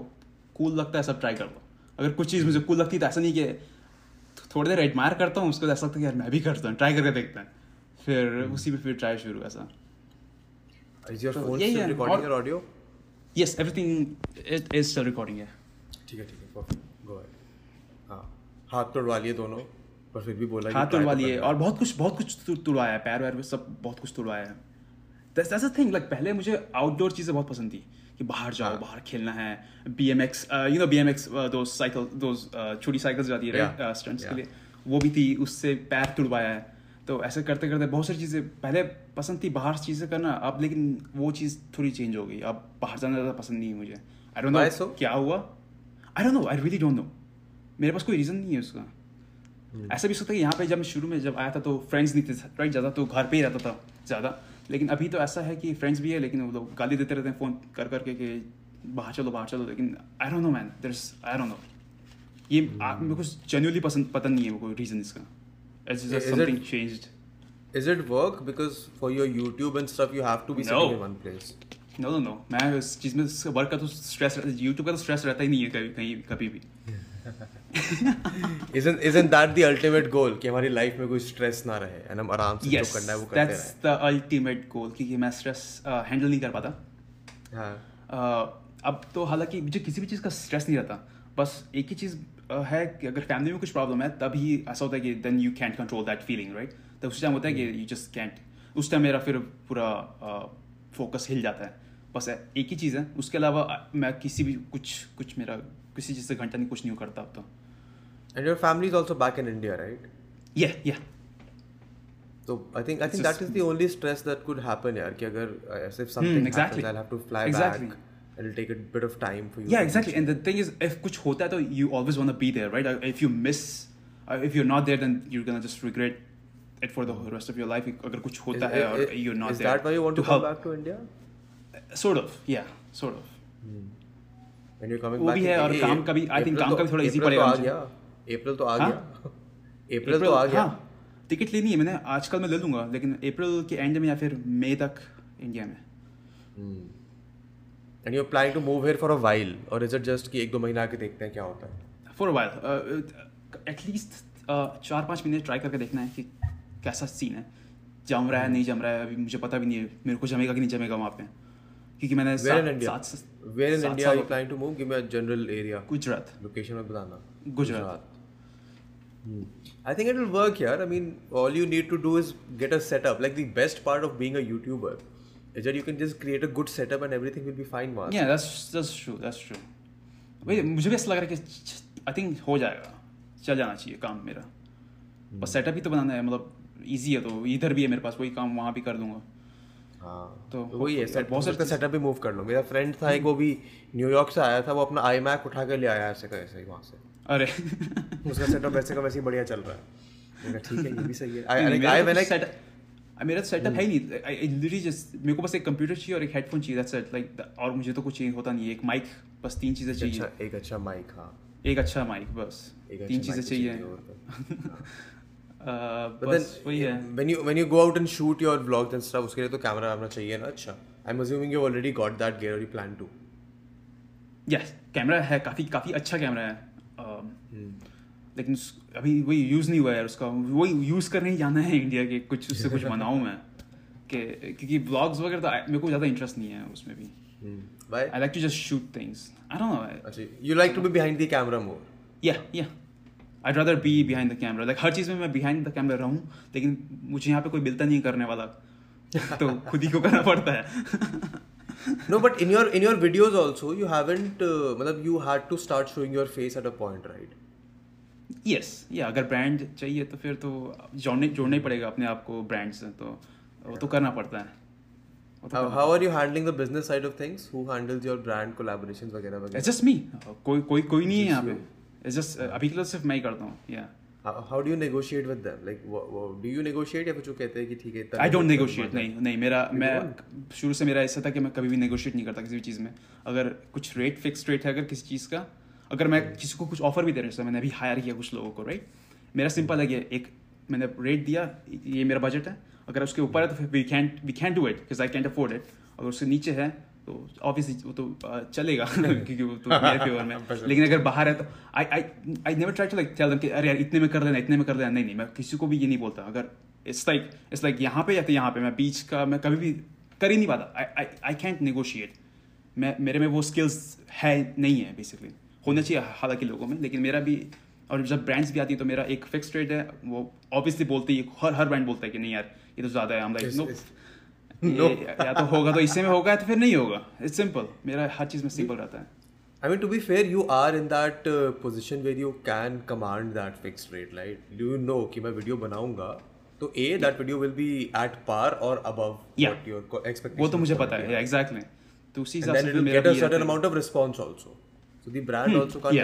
कूल लगता है सब ट्राई कर लो। अगर कुछ चीज़ मुझे कूल लगती है तो ऐसा नहीं कि थोड़ी देर एडमायर करता हूँ उसके ऐसा लगता है यार मैं भी करता हूँ ट्राई करके देखते हैं। फिर उसी पे फिर ट्राई शुरू ऐसा। Yes everything it is still recording है ठीक है ठीक है go हाँ हाथ तोड़वा लिए दोनों पर फिर भी बोला हाथ तोड़वा तो लिए और बहुत कुछ बहुत कुछ तुड़वाया है पैर वैर सब बहुत कुछ तुड़वाया है। दैट्स दैट्स थिंग लाइक पहले मुझे आउटडोर चीज़ें बहुत पसंद थी। कि बाहर जाओ हाँ। बाहर खेलना है। B M X you know B M X दो साइकिल दो छोटी साइकिल्स जाती है Yeah. राइट स्टंट्स के लिए। वो भी थी उससे पैर तुड़वाया है। तो ऐसे करते करते बहुत सारी चीज़ें पहले पसंद थी बाहर चीज़ें करना अब लेकिन वो चीज़ थोड़ी चेंज हो गई। अब बाहर जाना ज़्यादा पसंद नहीं है मुझे। आई डोंट नो क्या हुआ? I don't know I really don't know मेरे पास कोई रीज़न नहीं है उसका। Hmm. ऐसा भी सकता है कि यहाँ पे जब मैं शुरू में जब आया था तो फ्रेंड्स नहीं थे राइट ज़्यादा तो घर पे ही रहता था ज़्यादा। लेकिन अभी तो ऐसा है कि फ्रेंड्स भी है लेकिन वो लोग गाली देते रहते हैं फ़ोन कर करके कि बाहर चलो बाहर चलो लेकिन I don't know man there I don't know ये आ- मेरे को जेन्युइनली पसंद पता नहीं है वो कोई रीज़न इसका. Something changed is it work? Because for your YouTube and stuff you have to be No. sitting in one place. No no no मैं उस चीज़ में वर्क का तो स्ट्रेस यूट्यूब का तो स्ट्रेस रहता ही नहीं है कभी कहीं कभी भी. isn't isn't that the ultimate goal? कि हमारी लाइफ में कोई स्ट्रेस ना रहे and हम आराम से जो यस करना है वो करते दैट्स द अल्टीमेट गोल क्योंकि मैं स्ट्रेस हैंडल नहीं कर पाता। रहे हाँ। अह, अब तो हालाँकि मुझे किसी भी चीज़ का स्ट्रेस नहीं रहता। बस एक ही चीज़ अह, है कि अगर फैमिली में कुछ प्रॉब्लम है तभी ऐसा होता है कि then you can't control that feeling right तो उस टाइम होता है कि यू जस्ट कैंट उस टाइम मेरा फिर पूरा फोकस हिल जाता है। बस एक ही चीज़ है। उसके अलावा मैं किसी भी कुछ कुछ मेरा किसी चीज़ से घंटा नहीं कुछ नहीं करता अब तो। and your family is also back in India right या या So I think I It's think just- that is the only stress that could happen यार कि अगर uh, as if something exactly. happens I'll have to fly Exactly. back it'll take a bit of time for you Yeah, to exactly. And the thing is, if कुछ होता है तो you always want to be there, right? Uh, If you miss, uh, if you're not there, then you're gonna just regret it for the rest of your life अगर कुछ होता Is- है is- और you not is that why you want to come back to India? sort of yeah sort of When you're coming वो back भी in- है और ए- काम ए- का भी- I think April काम तो- का भी थोड़ा easy April पड़ेगा तो आ मुझे। अप्रैल तो आ हाँ? गया अप्रैल तो आ गया। हाँ। टिकट लेनी है मैंने आजकल मैं ले लूँगा लेकिन अप्रैल के एंड में या फिर मई तक इंडिया में। And you planning to move here for a while और इज़ इट जस्ट कि एक दो महीना आके देखते हैं क्या होता है? फॉर अ वाइल एटलीस्ट चार पाँच महीने ट्राई करके देखना है कि कैसा सीन है। जम रहा है नहीं जम रहा है अभी मुझे पता भी नहीं है मेरे को जमेगा कि नहीं जमेगा वहाँ पे। क्योंकि मैंने where in India you planning to move give me a general area Gujarat. Location में बताना। Gujarat. I think it will work यार I mean all you need to do is get a setup like the best part of being a YouTuber is that you can just create a good setup and everything will be fine once या that's that's true that's true भाई मुझे भी ऐसा लग रहा है कि I think हो जाएगा। चल जाना चाहिए काम मेरा। बस सेटअप ही तो बनाना है मतलब इजी है तो। इधर भी है मेरे पास कोई काम वहाँ भी कर दूँगा। तो तो वही है बहुत सारी सेटअप भी मूव कर लो। मेरा फ्रेंड था एक वो भी न्यूयॉर्क से आया था वो अपना आई मैक उठा के ले आया ऐसे का ऐसे ही वहाँ से। अरे। उसका सेटअप वैसे का वैसे ही बढ़िया चल रहा है। ठीक है ये भी सही है। मेरा तो सेटअप है नहीं। आई लिटरली जस्ट मेरे को बस एक कंप्यूटर चाहिए और एक हेडफोन चाहिए दैट्स इट लाइक और मुझे तो कुछ चाहिए होता नहीं है। एक माइक बस तीन चीज़ें चाहिए अच्छा एक अच्छा माइक हाँ। एक अच्छा माइक बस। तीन अच्छा चीज़ें चाहिए। उसके लिए तो कैमरा आना चाहिए ना? अच्छा। I'm assuming you already got that gear or you plan to yes camera है काफ़ी काफ़ी अच्छा कैमरा है। Um, Hmm. लेकिन अभी वही यूज़ नहीं हुआ है उसका। वही यूज़ करने ही जाना है इंडिया के कुछ उससे कुछ बनाऊँ मैं। कि क्योंकि ब्लॉग्स वगैरह तो मेरे को ज़्यादा इंटरेस्ट नहीं है उसमें भी। Hmm. Why? I like to just shoot things I don't know अच्छा you like to be behind the camera more? या या I rather be behind the camera like हर चीज़ में मैं बिहाइंड द कैमरा रहूँ लेकिन मुझे यहाँ पे कोई मिलता नहीं करने वाला तो खुद ही को करना पड़ता है no but in your in your videos also you haven't uh, मतलब you had to start showing your face at a point right yes या अगर ब्रांड चाहिए तो फिर तो जोड़ने जोड़ना ही पड़ेगा अपने आप को ब्रांड से तो वो तो करना पड़ता है तो how, how are you handling the business side of things who handles your brand collaborations वगैरह वगैरह जस्ट मी कोई कोई कोई नहीं है यहाँ पे Just इट्स जस्ट अभी के लिए सिर्फ़ मैं ही करता हूँ या how, how do you negotiate with them? Like what, what, do you negotiate या फिर जो कहते हैं कि ठीक है इतना आई डोंट नेगोशिएट नहीं नहीं मेरा मैं शुरू से मेरा ऐसा था कि मैं कभी भी नेगोशिएट नहीं करता किसी भी चीज़ में। अगर कुछ रेट फिक्स रेट है अगर किसी चीज़ का अगर मैं किसी को कुछ ऑफ़र भी दे रहा हूँ मैंने अभी हायर किया कुछ लोगों को राइट मेरा सिंपल है कि एक मैंने रेट दिया ये मेरा बजट है। अगर उसके ऊपर है तो फिर we can't we can do it because I can't afford it अगर उससे नीचे है तो ऑब्वियसली वो तो चलेगा क्योंकि वो तो मेरे फेवर में। लेकिन अगर बाहर है तो I I I never try to like tell them कि अरे यार इतने में कर लेना इतने में कर लेना नहीं नहीं मैं किसी को भी ये नहीं बोलता। अगर इट्स लाइक इट्स लाइक यहाँ पे या तो यहाँ पे मैं बीच का मैं कभी भी कर ही नहीं पाता। आई आई आई कैंट नेगोशिएट मैं मेरे में वो स्किल्स है नहीं है बेसिकली होना चाहिए हालाँकि लोगों में लेकिन मेरा भी और जब ब्रांड्स भी आती है तो मेरा एक फिक्स रेट है वो ऑब्वियसली बोलते ही हर हर ब्रांड बोलता है कि नहीं यार ये तो ज़्यादा है। हम लाइक नो it's- या तो होगा तो इससे में होगा तो फिर नहीं होगा इट्स सिंपल मेरा हर चीज़ में सिंपल रहता है I mean, to be fair, you are in that uh, position where you can command that fixed rate, right? Do you know कि मैं वीडियो बनाऊँगा तो a that video will be at par or above Yeah. what your expectation वो तो मुझे पता है. Exactly तो उसी हिसाब से मेरा get a भी certain रहता है। amount of response also so the brand Hmm, also can't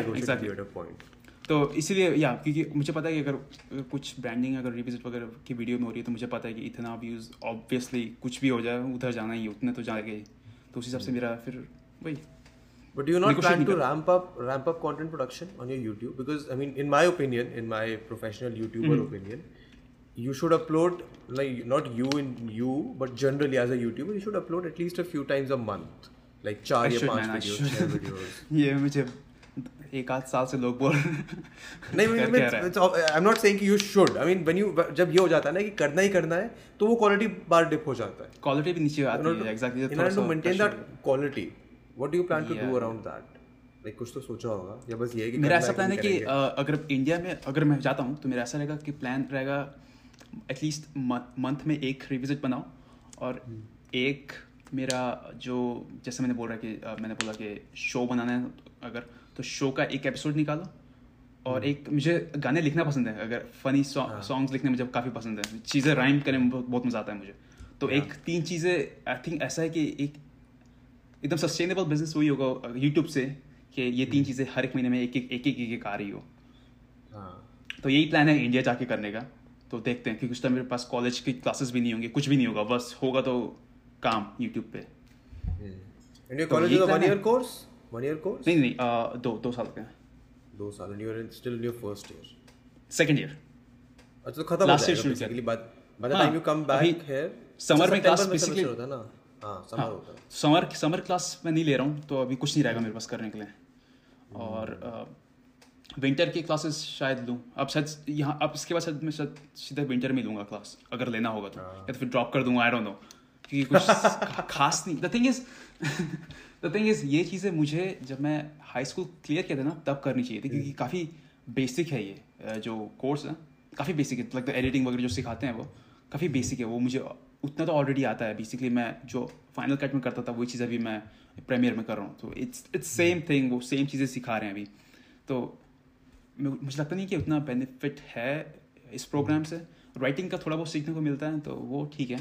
तो इसीलिए या क्योंकि मुझे पता है कि अगर कुछ ब्रांडिंग अगर रिविजिट वगैरह की वीडियो में हो रही है तो मुझे पता है कि इतना व्यूज़ ऑब्वियसली कुछ भी हो जाए उधर जाना ही उतने तो जाएगा ही तो उस हिसाब से मेरा फिर वही But do you not plan to ramp up ramp up content production on your YouTube? Because I mean, in my opinion, in my professional YouTuber mm-hmm. opinion, you should upload like not you in you, but generally as a YouTuber, you should upload at least a few times a month, like चार या पाँच videos, videos. ये मुझे एक आध साल से लोग बोल नहीं? आई एम नॉट सेइंग कि you should I mean when you जब ये हो जाता है ना कि करना ही करना है तो वो क्वालिटी बार डिप हो जाता है। क्वालिटी भी नीचे आती है exactly order to maintain that quality what do you plan to do around that? Like कुछ तो सोचा होगा या बस ये है कि मेरा ऐसा प्लान है कि अगर इंडिया में अगर मैं जाता हूँ तो मेरा ऐसा रहेगा कि प्लान रहेगा एटलीस्ट मंथ में एक रिविजिट बनाओ और एक मेरा जो जैसे मैंने बोल रहा कि मैंने बोला कि शो बनाना है अगर तो शो का एक एपिसोड निकालो और एक मुझे गाने लिखना पसंद है अगर फनी सॉन्ग्स लिखने मुझे काफ़ी पसंद है। चीज़ें राइम करने में बहुत मज़ा आता है मुझे। तो एक तीन चीज़ें आई थिंक ऐसा है कि एक एकदम सस्टेनेबल बिज़नेस वही होगा यूट्यूब से कि ये तीन चीज़ें हर एक महीने में एक एक एक एक एक, एक आ रही हो। हाँ। तो यही प्लान है इंडिया जाके करने का। तो देखते हैं क्योंकि उस टाइम मेरे पास कॉलेज की क्लासेस भी नहीं होंगे कुछ भी नहीं होगा बस होगा तो काम यूट्यूब पे। And your तो college ये है। One year course? नहीं नहीं आ, दो दो साल का दो साल and you're in, still in your first year. Second year अच्छा तो खत्म हो year जाएगा शुरू basically by by the हाँ, time you come back अभी here summer में basically- semester होता है ना? हाँ समर होता है। समर समर क्लास मैं नहीं ले रहा हूँ तो अभी कुछ नहीं रहेगा मेरे पास करने के लिए। और विंटर की क्लासेस शायद लूँ। अब शायद यहाँ अब इसके बाद शायद मैं शायद सीधा विंटर में लूँगा क्लास अगर लेना होगा तो। या तो फिर ड्रॉप कर दूँगा आई डोंट नो क्योंकि कुछ खास नहीं। The thing is the thing is ये चीज़ें मुझे जब मैं हाई स्कूल क्लियर किया था ना तब करनी चाहिए थी क्योंकि काफ़ी बेसिक है ये जो कोर्स है काफ़ी बेसिक है लाइक एडिटिंग वगैरह जो सिखाते हैं वो काफ़ी बेसिक है वो मुझे उतना तो ऑलरेडी आता है बेसिकली मैं जो फाइनल कट में करता था वही चीज़ अभी मैं प्रीमियर में कर रहा हूँ। तो इट्स इट्स सेम थिंग वो सेम चीज़ें सिखा रहे हैं अभी। तो मुझे लगता नहीं कि उतना बेनिफिट है इस प्रोग्राम से। राइटिंग का थोड़ा बहुत सीखने को मिलता है तो वो ठीक है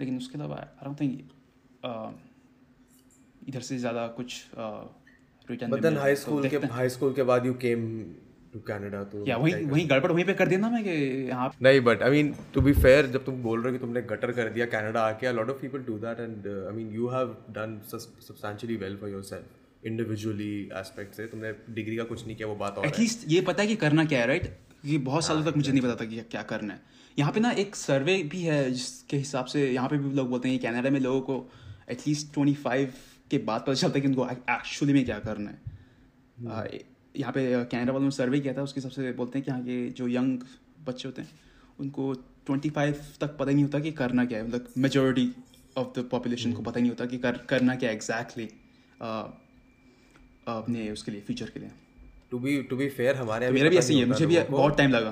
लेकिन उसके अलावा आई डोंट थिंक इधर से ज़्यादा कुछ return but then high school के high school के बाद you came to Canada तो या वही वही गड़बड़ वहीं पे कर देना मैं कि यहाँ नहीं but I mean to be fair जब तुम बोल रहे हो कि तुमने गटर कर दिया कनाडा आके a lot of people do that and uh, I mean you have done sus- substantially well for yourself individually से। तुमने डिग्री का कुछ नहीं किया वो बात और एटलीस्ट ये पता है कि करना क्या है राइट क्योंकि बहुत सालों तक मुझे नहीं पता था कि क्या करना है। यहाँ पे ना एक सर्वे भी है जिसके हिसाब से यहाँ पे भी लोग बोलते हैं कि कनाडा में लोगों को एटलीस्ट ट्वेंटी फाइव के बाद पता चलता है कि उनको एक्चुअली में क्या करना है। आ, यहाँ पे कनाडा वालों ने सर्वे किया था उसके हिसाब से बोलते हैं कि यहाँ के जो यंग बच्चे होते हैं उनको ट्वेंटी फाइव तक पता नहीं होता कि करना क्या है। मतलब मेजोरिटी ऑफ़ द पॉपुलेशन को पता नहीं होता कि कर, करना क्या एग्जैक्टली अपने उसके लिए फ्यूचर के लिए। To be to be fair हमारे तो मेरा भी ऐसे ही है मुझे भी बहुत टाइम लगा।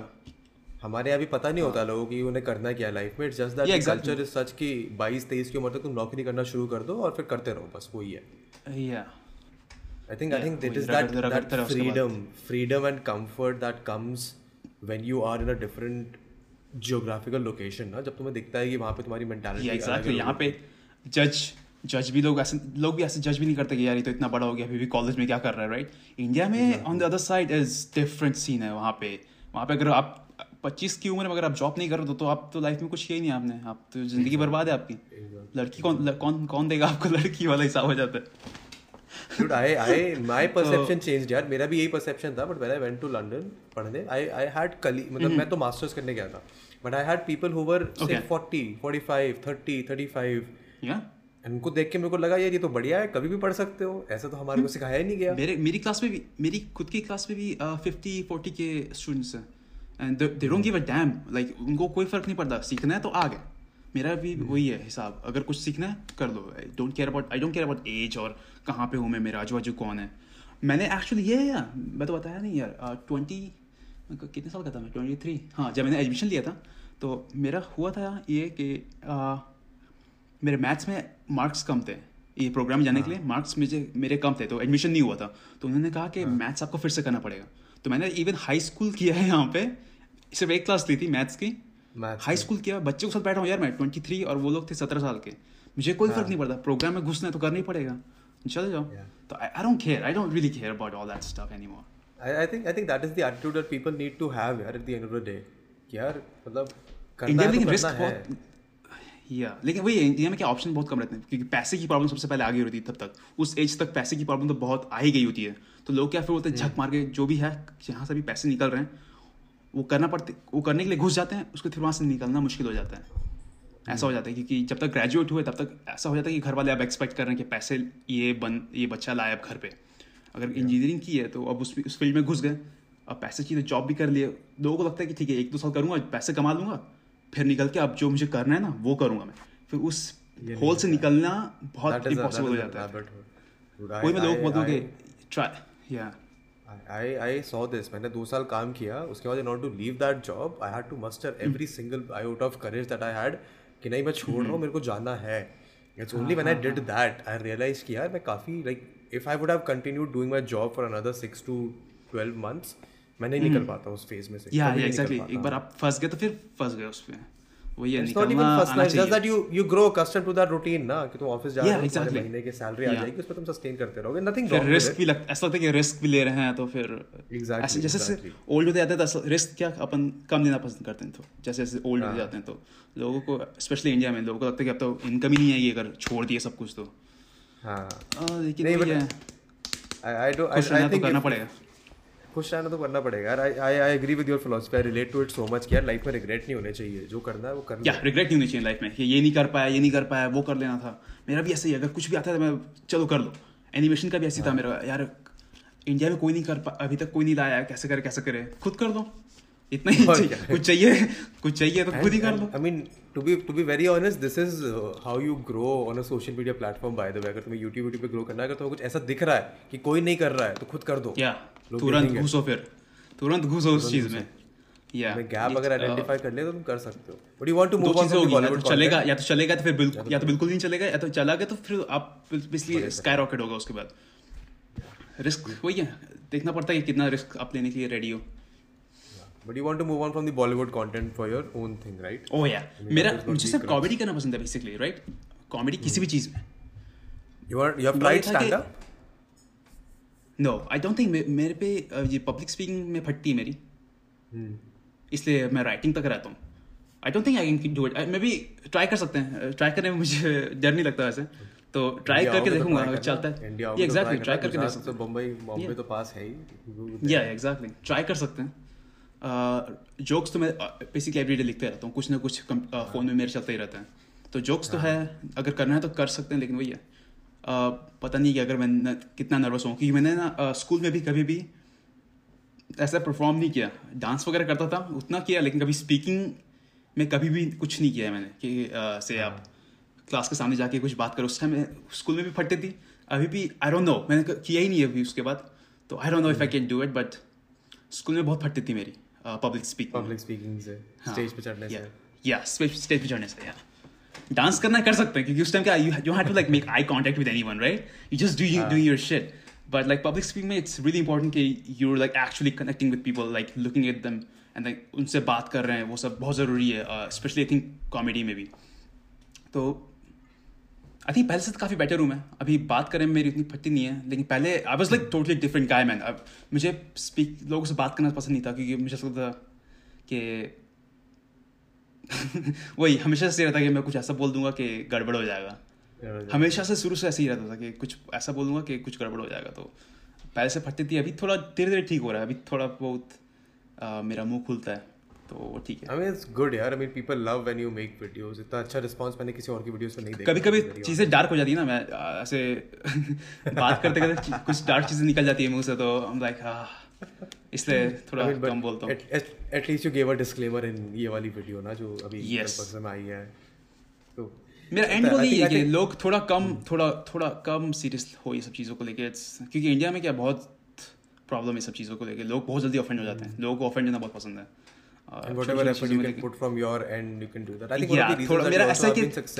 हमारे यहाँ भी पता नहीं होता लोगों की उन्हें करना क्या लाइफ में. It's just that culture is such कि 22 23 की उम्र तक तुम नौकरी करना शुरू कर दो और फिर करते रहो बस वही है. या I think I Yeah, think that वही is that रगड़- रगड़ते that रहो उसके बाद। freedom freedom and comfort that comes when you are in a different geographical location ना. जब तुम्हें दिखता है कि वहाँ पे तुम्हारी या अलग एग्जैक्टली है यहाँ पे जज जज भी लोग ऐसे लोग भी ऐसे जज भी नहीं करते कि यार ये तो इतना बड़ा हो गया अभी भी कॉलेज में क्या कर रहा है राइट इंडिया में on the other side is different scene है वहाँ पे. वहाँ पे अगर आप पच्चीस की उम्र में अगर आप जॉब नहीं कर रहे हो तो आप तो लाइफ में कुछ किया ही नहीं आपने। आप तो ज़िंदगी बर्बाद है आपकी। लड़की कौन ल- कौन कौन देगा आपको? लड़की वाला हिसाब हो जाता है। Dude, I I my perception changed यार। मेरा भी यही perception था but when I went to London पढ़ने I I had कली मतलब मैं तो masters करने गया था but I had people who were say 40 45 30 35 या And उनको देख के मेरे को लगा यार ये तो बढ़िया है कभी भी पढ़ सकते हो। ऐसा तो हमारे को सिखाया ही नहीं गया। मेरे मेरी क्लास में भी मेरी खुद की क्लास में भी फिफ्टी फोर्टी के स्टूडेंट्स हैं। And they don't give a damn like उनको कोई फ़र्क नहीं पड़ता। सीखना है तो आ गया मेरा भी वही है हिसाब। अगर कुछ सीखना है कर लो। I don't care about I don't care about age और कहाँ पे हूँ मैं मेरा आजू बाजू कौन है। मैंने एक्चुअली ये यार मैं तो बताया नहीं यार। ट्वेंटी कितने साल का था मैं? ट्वेंटी थ्री हाँ जब मैंने एडमिशन लिया था तो मेरा हुआ था ये कि uh, मेरे मैथ्स में मार्क्स कम थे। ये प्रोग्राम जाने के लिए मार्क्स मुझे मेरे कम थे तो एडमिशन नहीं हुआ था। तो उन्होंने कहा कि मैथ्स आपको फिर से करना पड़ेगा। तो मैंने इवन हाई स्कूल किया है यहाँ पे। सिर्फ़ एक क्लास ली थी मैथ्स की। हाई स्कूल किया बच्चों के साथ बैठा हूँ यार मैं ट्वेंटी थ्री और वो लोग थे सत्रह साल के। मुझे कोई फ़र्क नहीं पड़ता प्रोग्राम में घुसना है तो करना ही पड़ेगा। चले जाओ। तो I don't care I don't really care about all that stuff anymore I, I think I think that is the attitude that people need to have यार at the end of the day यार मतलब करना है तो करना है। या लेकिन वही इंडिया में क्या ऑप्शन बहुत कम रहते हैं। क्योंकि पैसे की प्रॉब्लम सबसे पहले आ गई होती है तब तक। उस एज तक पैसे की प्रॉब्लम तो बहुत आ ही गई होती है। तो लोग क्या फिर बोलते हैं झक मार के जो भी है जहाँ से भी पैसे निकल रहे हैं वो करना पड़ते वो करने के लिए घुस जाते हैं उसको फिर वहाँ से निकलना मुश्किल हो जाता है। ऐसा हो जाता है क्योंकि जब तक ग्रेजुएट हुए तब तक ऐसा हो जाता है कि घर वाले अब एक्सपेक्ट कर रहे हैं कि पैसे ये बन ये बच्चा लाए अब घर पे। अगर इंजीनियरिंग की है तो अब उस उस फ़ील्ड में घुस गए। अब पैसे चाहिए तो जॉब भी कर लिए। लोगों को लगता है कि ठीक है एक दो साल करूँगा पैसे कमा लूँगा फिर निकल के अब जो मुझे करना है ना वो करूँगा मैं। फिर उस होल से निकलना बहुत इम्पॉसिबल हो जाता है। वही मैं लोगों बोलता हूँ कि ट्राई या आई आई सॉ दिस मैंने दो साल काम किया। उसके बाद not to leave that job I had to muster every single I out of courage that I had कि नहीं मैं छोड़ रहा हूँ hmm. मेरे को जाना है। It's only one I did that I realize किया मैं काफ़ी like if I would have continue doing my job for another six to twelve months मैं नहीं hmm. निकल पाता उस फ़ेज़ में से। या एक बार आप फंस गए तो फिर फंस गए उसमें वही है निकलना आना चाहिए। accustomed to that routine ना कि तुम ऑफ़िस जा रहे हो exactly. महीने की सैलरी आ. जाएगी उसमें तुम सस्टेन करते रहोगे फिर wrong रिस्क भी लगता ऐसा लगता है कि रिस्क भी ले रहे हैं तो फिर Exactly, ऐसे जैसे ओल्ड होते जाते हैं तो रिस्क क्या अपन कम लेना पसंद करते हैं तो जैसे जैसे ओल्ड हाँ। होते जाते हैं तो लोगों को स्पेशली इंडिया में लोगों को लगता है कि अब तो इनकम ही नहीं आएगी अगर छोड़ दिए सब कुछ तो। हाँ। लेकिन है। खुश I रहना तो think करना पड़ेगा। खुश रहना तो करना पड़ेगा यार। I I agree with your philosophy I relate to it so much कि यार लाइफ में रिग्रेट नहीं होने चाहिए। जो करना है वो करना या रिग्रेट नहीं होनी चाहिए लाइफ में ये नहीं कर पाया ये नहीं कर पाया वो कर लेना था। मेरा भी ऐसे ही है, अगर कुछ भी आता है तो मैं चलो कर लो। एनिमेशन का भी ऐसी था मेरा। यार इंडिया में कोई नहीं कर पा अभी तक कोई नहीं लाया कैसे करे कैसे करे? खुद कर दो। इतना ही चाहिए। कुछ चाहिए कुछ चाहिए तो खुद ही कर लो। I mean to be to be very honest this is how you grow on a social media platform by the way अगर तुम्हें यूट्यूब यूट्यूब पे ग्रो करना है अगर तुम्हें कुछ ऐसा दिख रहा है कि कोई नहीं कर रहा है तो खुद कर दो। या लोग तुरंत घुसो फिर। तुरंत घुसो उस चीज़ में। या। गैप अगर आइडेंटिफाई कर लिया तो तुम कर सकते हो। But you want to move on चीज़ें फ्रॉम होगी या बॉलीवुड तो चलेगा या तो चलेगा तो फिर बिल्कुल या तो बिल्कुल नहीं चलेगा या तो चला गया तो फिर आप बेसिकली स्काई रॉकेट होगा उसके बाद। रिस्क वही है। देखना पड़ता है कितना रिस्क आप लेने के लिए रेडी हो। But you want to move on from the Bollywood content for your own thing right oh या मेरा मुझे सिर्फ़ कॉमेडी करना पसंद है बेसिकली राइट कॉमेडी किसी भी चीज़ में। You want you have tried stand up no I don't think मेरे पे ये पब्लिक स्पीकिंग में फटती है मेरी। इसलिए मैं राइटिंग तक रहता हूँ। I don't think I can do it मैं भी ट्राई कर सकते हैं। ट्राई करने में मुझे डर नहीं लगता वैसे। तो ट्राई करके देखूँगा अगर चलता है। इंडिया एग्जैक्टली ट्राई करके देख सकते तो बम्बई बॉम्बे तो पास है ही। या एग्जैक्टली ट्राई कर सकते हैं। जोक्स तो मैं बेसिकली एवरीडे लिखते रहता हूँ। कुछ ना कुछ फ़ोन में मेरे चलते ही रहते हैं। तो जोक्स तो है। अगर करना है तो कर सकते हैं लेकिन वही है। पता नहीं कि अगर मैं न, कितना नर्वस हूँ। क्योंकि मैंने ना स्कूल में भी कभी भी ऐसा परफॉर्म नहीं किया। डांस वगैरह करता था उतना किया लेकिन कभी स्पीकिंग में कभी भी कुछ नहीं किया है मैंने कि से आप क्लास के सामने जाके कुछ बात करो। उस टाइम स्कूल में भी फटती थी। अभी भी आई डोंट नो मैंने किया ही नहीं है अभी उसके बाद। तो I don't know if I can do it but school में बहुत फटती थी मेरी पब्लिक स्पीकिंग पब्लिक स्पीकिंग से स्टेज पे चढ़ने से। या स्टेज पे चढ़ने से या डांस करना कर सकते हैं क्योंकि उस टाइम क्या you you have to like make eye contact with anyone right you just do you doing your shit but like public speaking में इट्स रियली इंपॉर्टेंट कि you like actually connecting with people like looking at them and like उनसे बात कर रहे हैं वो सब बहुत ज़रूरी है स्पेशली आई थिंक कॉमेडी में भी. तो आई थिंक पहले से तो काफ़ी बेटर हूँ. मैं अभी बात करें में मेरी इतनी फटती नहीं है लेकिन पहले I was like totally different guy man अब मुझे स्पीक लोगों से बात करना पसंद नहीं था क्योंकि मुझे लगता था कि वही हमेशा से रहता कि मैं कुछ ऐसा बोल दूँगा कि गड़बड़ हो जाएगा। हमेशा से शुरू से ऐसे ही रहता था कि कुछ ऐसा बोलूँगा कि कुछ गड़बड़ हो जाएगा तो पहले से फटती थी। अभी थोड़ा धीरे धीरे ठीक हो रहा है अभी थोड़ा बहुत मेरा मुँह खुलता है तो वो ठीक है। आई मीन इट्स गुड यार। I mean people love when you make videos इतना अच्छा रिस्पांस मैंने किसी और की वीडियोस में नहीं देखा। कभी कभी चीज़ें डार्क हो जाती है ना मैं ऐसे बात करते करते कुछ डार्क चीज़ें निकल जाती है मुँह से तो हम लाइक इसलिए थोड़ा I mean, कम बोलता हूँ। least you gave a disclaimer in ये वाली वीडियो ना जो अभी Yes. में आई है। तो मेरा एंड गोल think- यही है कि लोग थोड़ा कम थोड़ा थोड़ा कम सीरियस हो ये सब चीज़ों को लेके। क्योंकि इंडिया में क्या बहुत प्रॉब्लम है सब चीज़ों को लेके। लोग बहुत जल्दी ऑफेंड हो जाते हैं। लोगों को ऑफेंड होना बहुत पसंद है। Uh,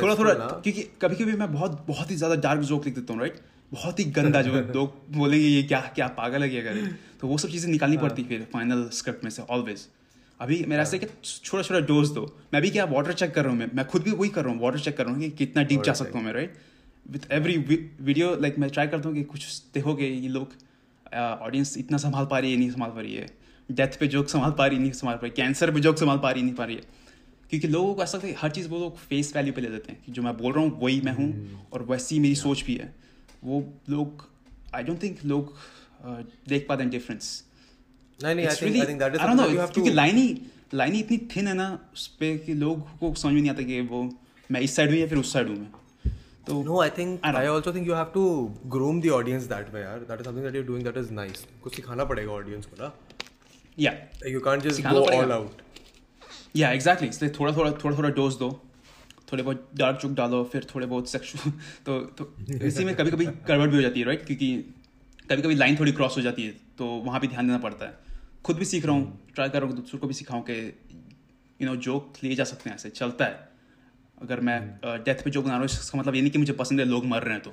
थोड़ा थोड़ा क्योंकि कभी कभी मैं बहुत बहुत ही ज़्यादा डार्क जोक लिख देता हूँ राइट बहुत ही गंदा जो लोग बोलेंगे ये क्या क्या पागल है क्या करे? तो वो सब चीज़ें निकालनी हाँ। पड़ती फिर फाइनल स्क्रिप्ट में से ऑलवेज अभी मेरा ऐसा है कि छोटा छोटा डोज दो। मैं भी क्या वाटर चेक कर रहा हूँ मैं मैं खुद भी वही कर रहा हूँ वाटर चेक कर रहा हूँ कि कितना डीप जा सकता हूँ मैं right with every video like मैं ट्राई करता हूँ कि कुछ देखोगे ये लोग ऑडियंस इतना संभाल पा रही है नहीं संभाल पा रही है? डेथ पे जोक संभाल पा रही नहीं संभाल पा रही कैंसर पे जोक संभाल पा रही नहीं पा रही है? क्योंकि लोगों को ऐसा लगता है हर चीज़ वो लोग फेस वैल्यू पे ले लेते हैं कि जो मैं बोल रहा हूँ वही मैं हूँ और वैसी मेरी सोच भी है। वो लोग आई डोंट थिंक लोग uh, देख पाते हैं डिफरेंस नहीं नहीं I It's think really- I think that is I don't something know, that you have क्योंकि लाइन ही लाइन ही इतनी थिन है ना उस पे कि लोग को समझ में नहीं आता कि वो मैं इस साइड हूँ या फिर उस साइड हूँ मैं तो No, I think I I, don't- also think you have to groom the audience that way, यार. That is something that you're doing that is nice. कुछ सिखाना पड़ेगा audience को ना. या You can't just सिखाना go पड़ेगा। all out. या एग्जैक्टली इसलिए थोड़ा थोड़ा थोड़ा थोड़ा डोज दो थोड़े बहुत डार्क चुक डालो फिर थोड़े बहुत सेक्शुअल तो तो इसी में कभी कभी गड़बड़ भी हो जाती है राइट क्योंकि कभी कभी लाइन थोड़ी क्रॉस हो जाती है तो वहाँ भी ध्यान देना पड़ता है। खुद भी सीख रहा हूँ ट्राई कर रहा हूँ दूसरों को भी सिखाऊँ कि यू नो जोक लिए जा सकते हैं ऐसे चलता है। अगर मैं डेथ पे जोक बना रहा हूँ इसका मतलब ये नहीं कि मुझे पसंद है लोग मर रहे हैं तो।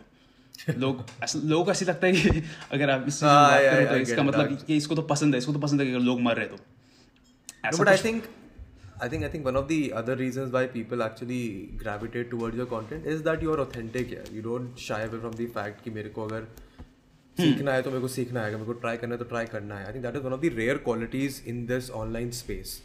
लोग ऐसा लोगों को ऐसे लगता है कि अगर आप इससे हाँ, बात yeah, करो तो इसका मतलब कि इसको तो पसंद है इसको तो पसंद है कि अगर लोग मर रहे तो। No, ऐसा but I think I think one of the other reasons why people actually gravitate toward your content is that you are authentic you don't shy away from the fact कि मेरे को अगर hmm. सीखना है तो मेरे को सीखना है मेरे को ट्राई करना है तो ट्राई करना है। I think that is one of the rare qualities in this online space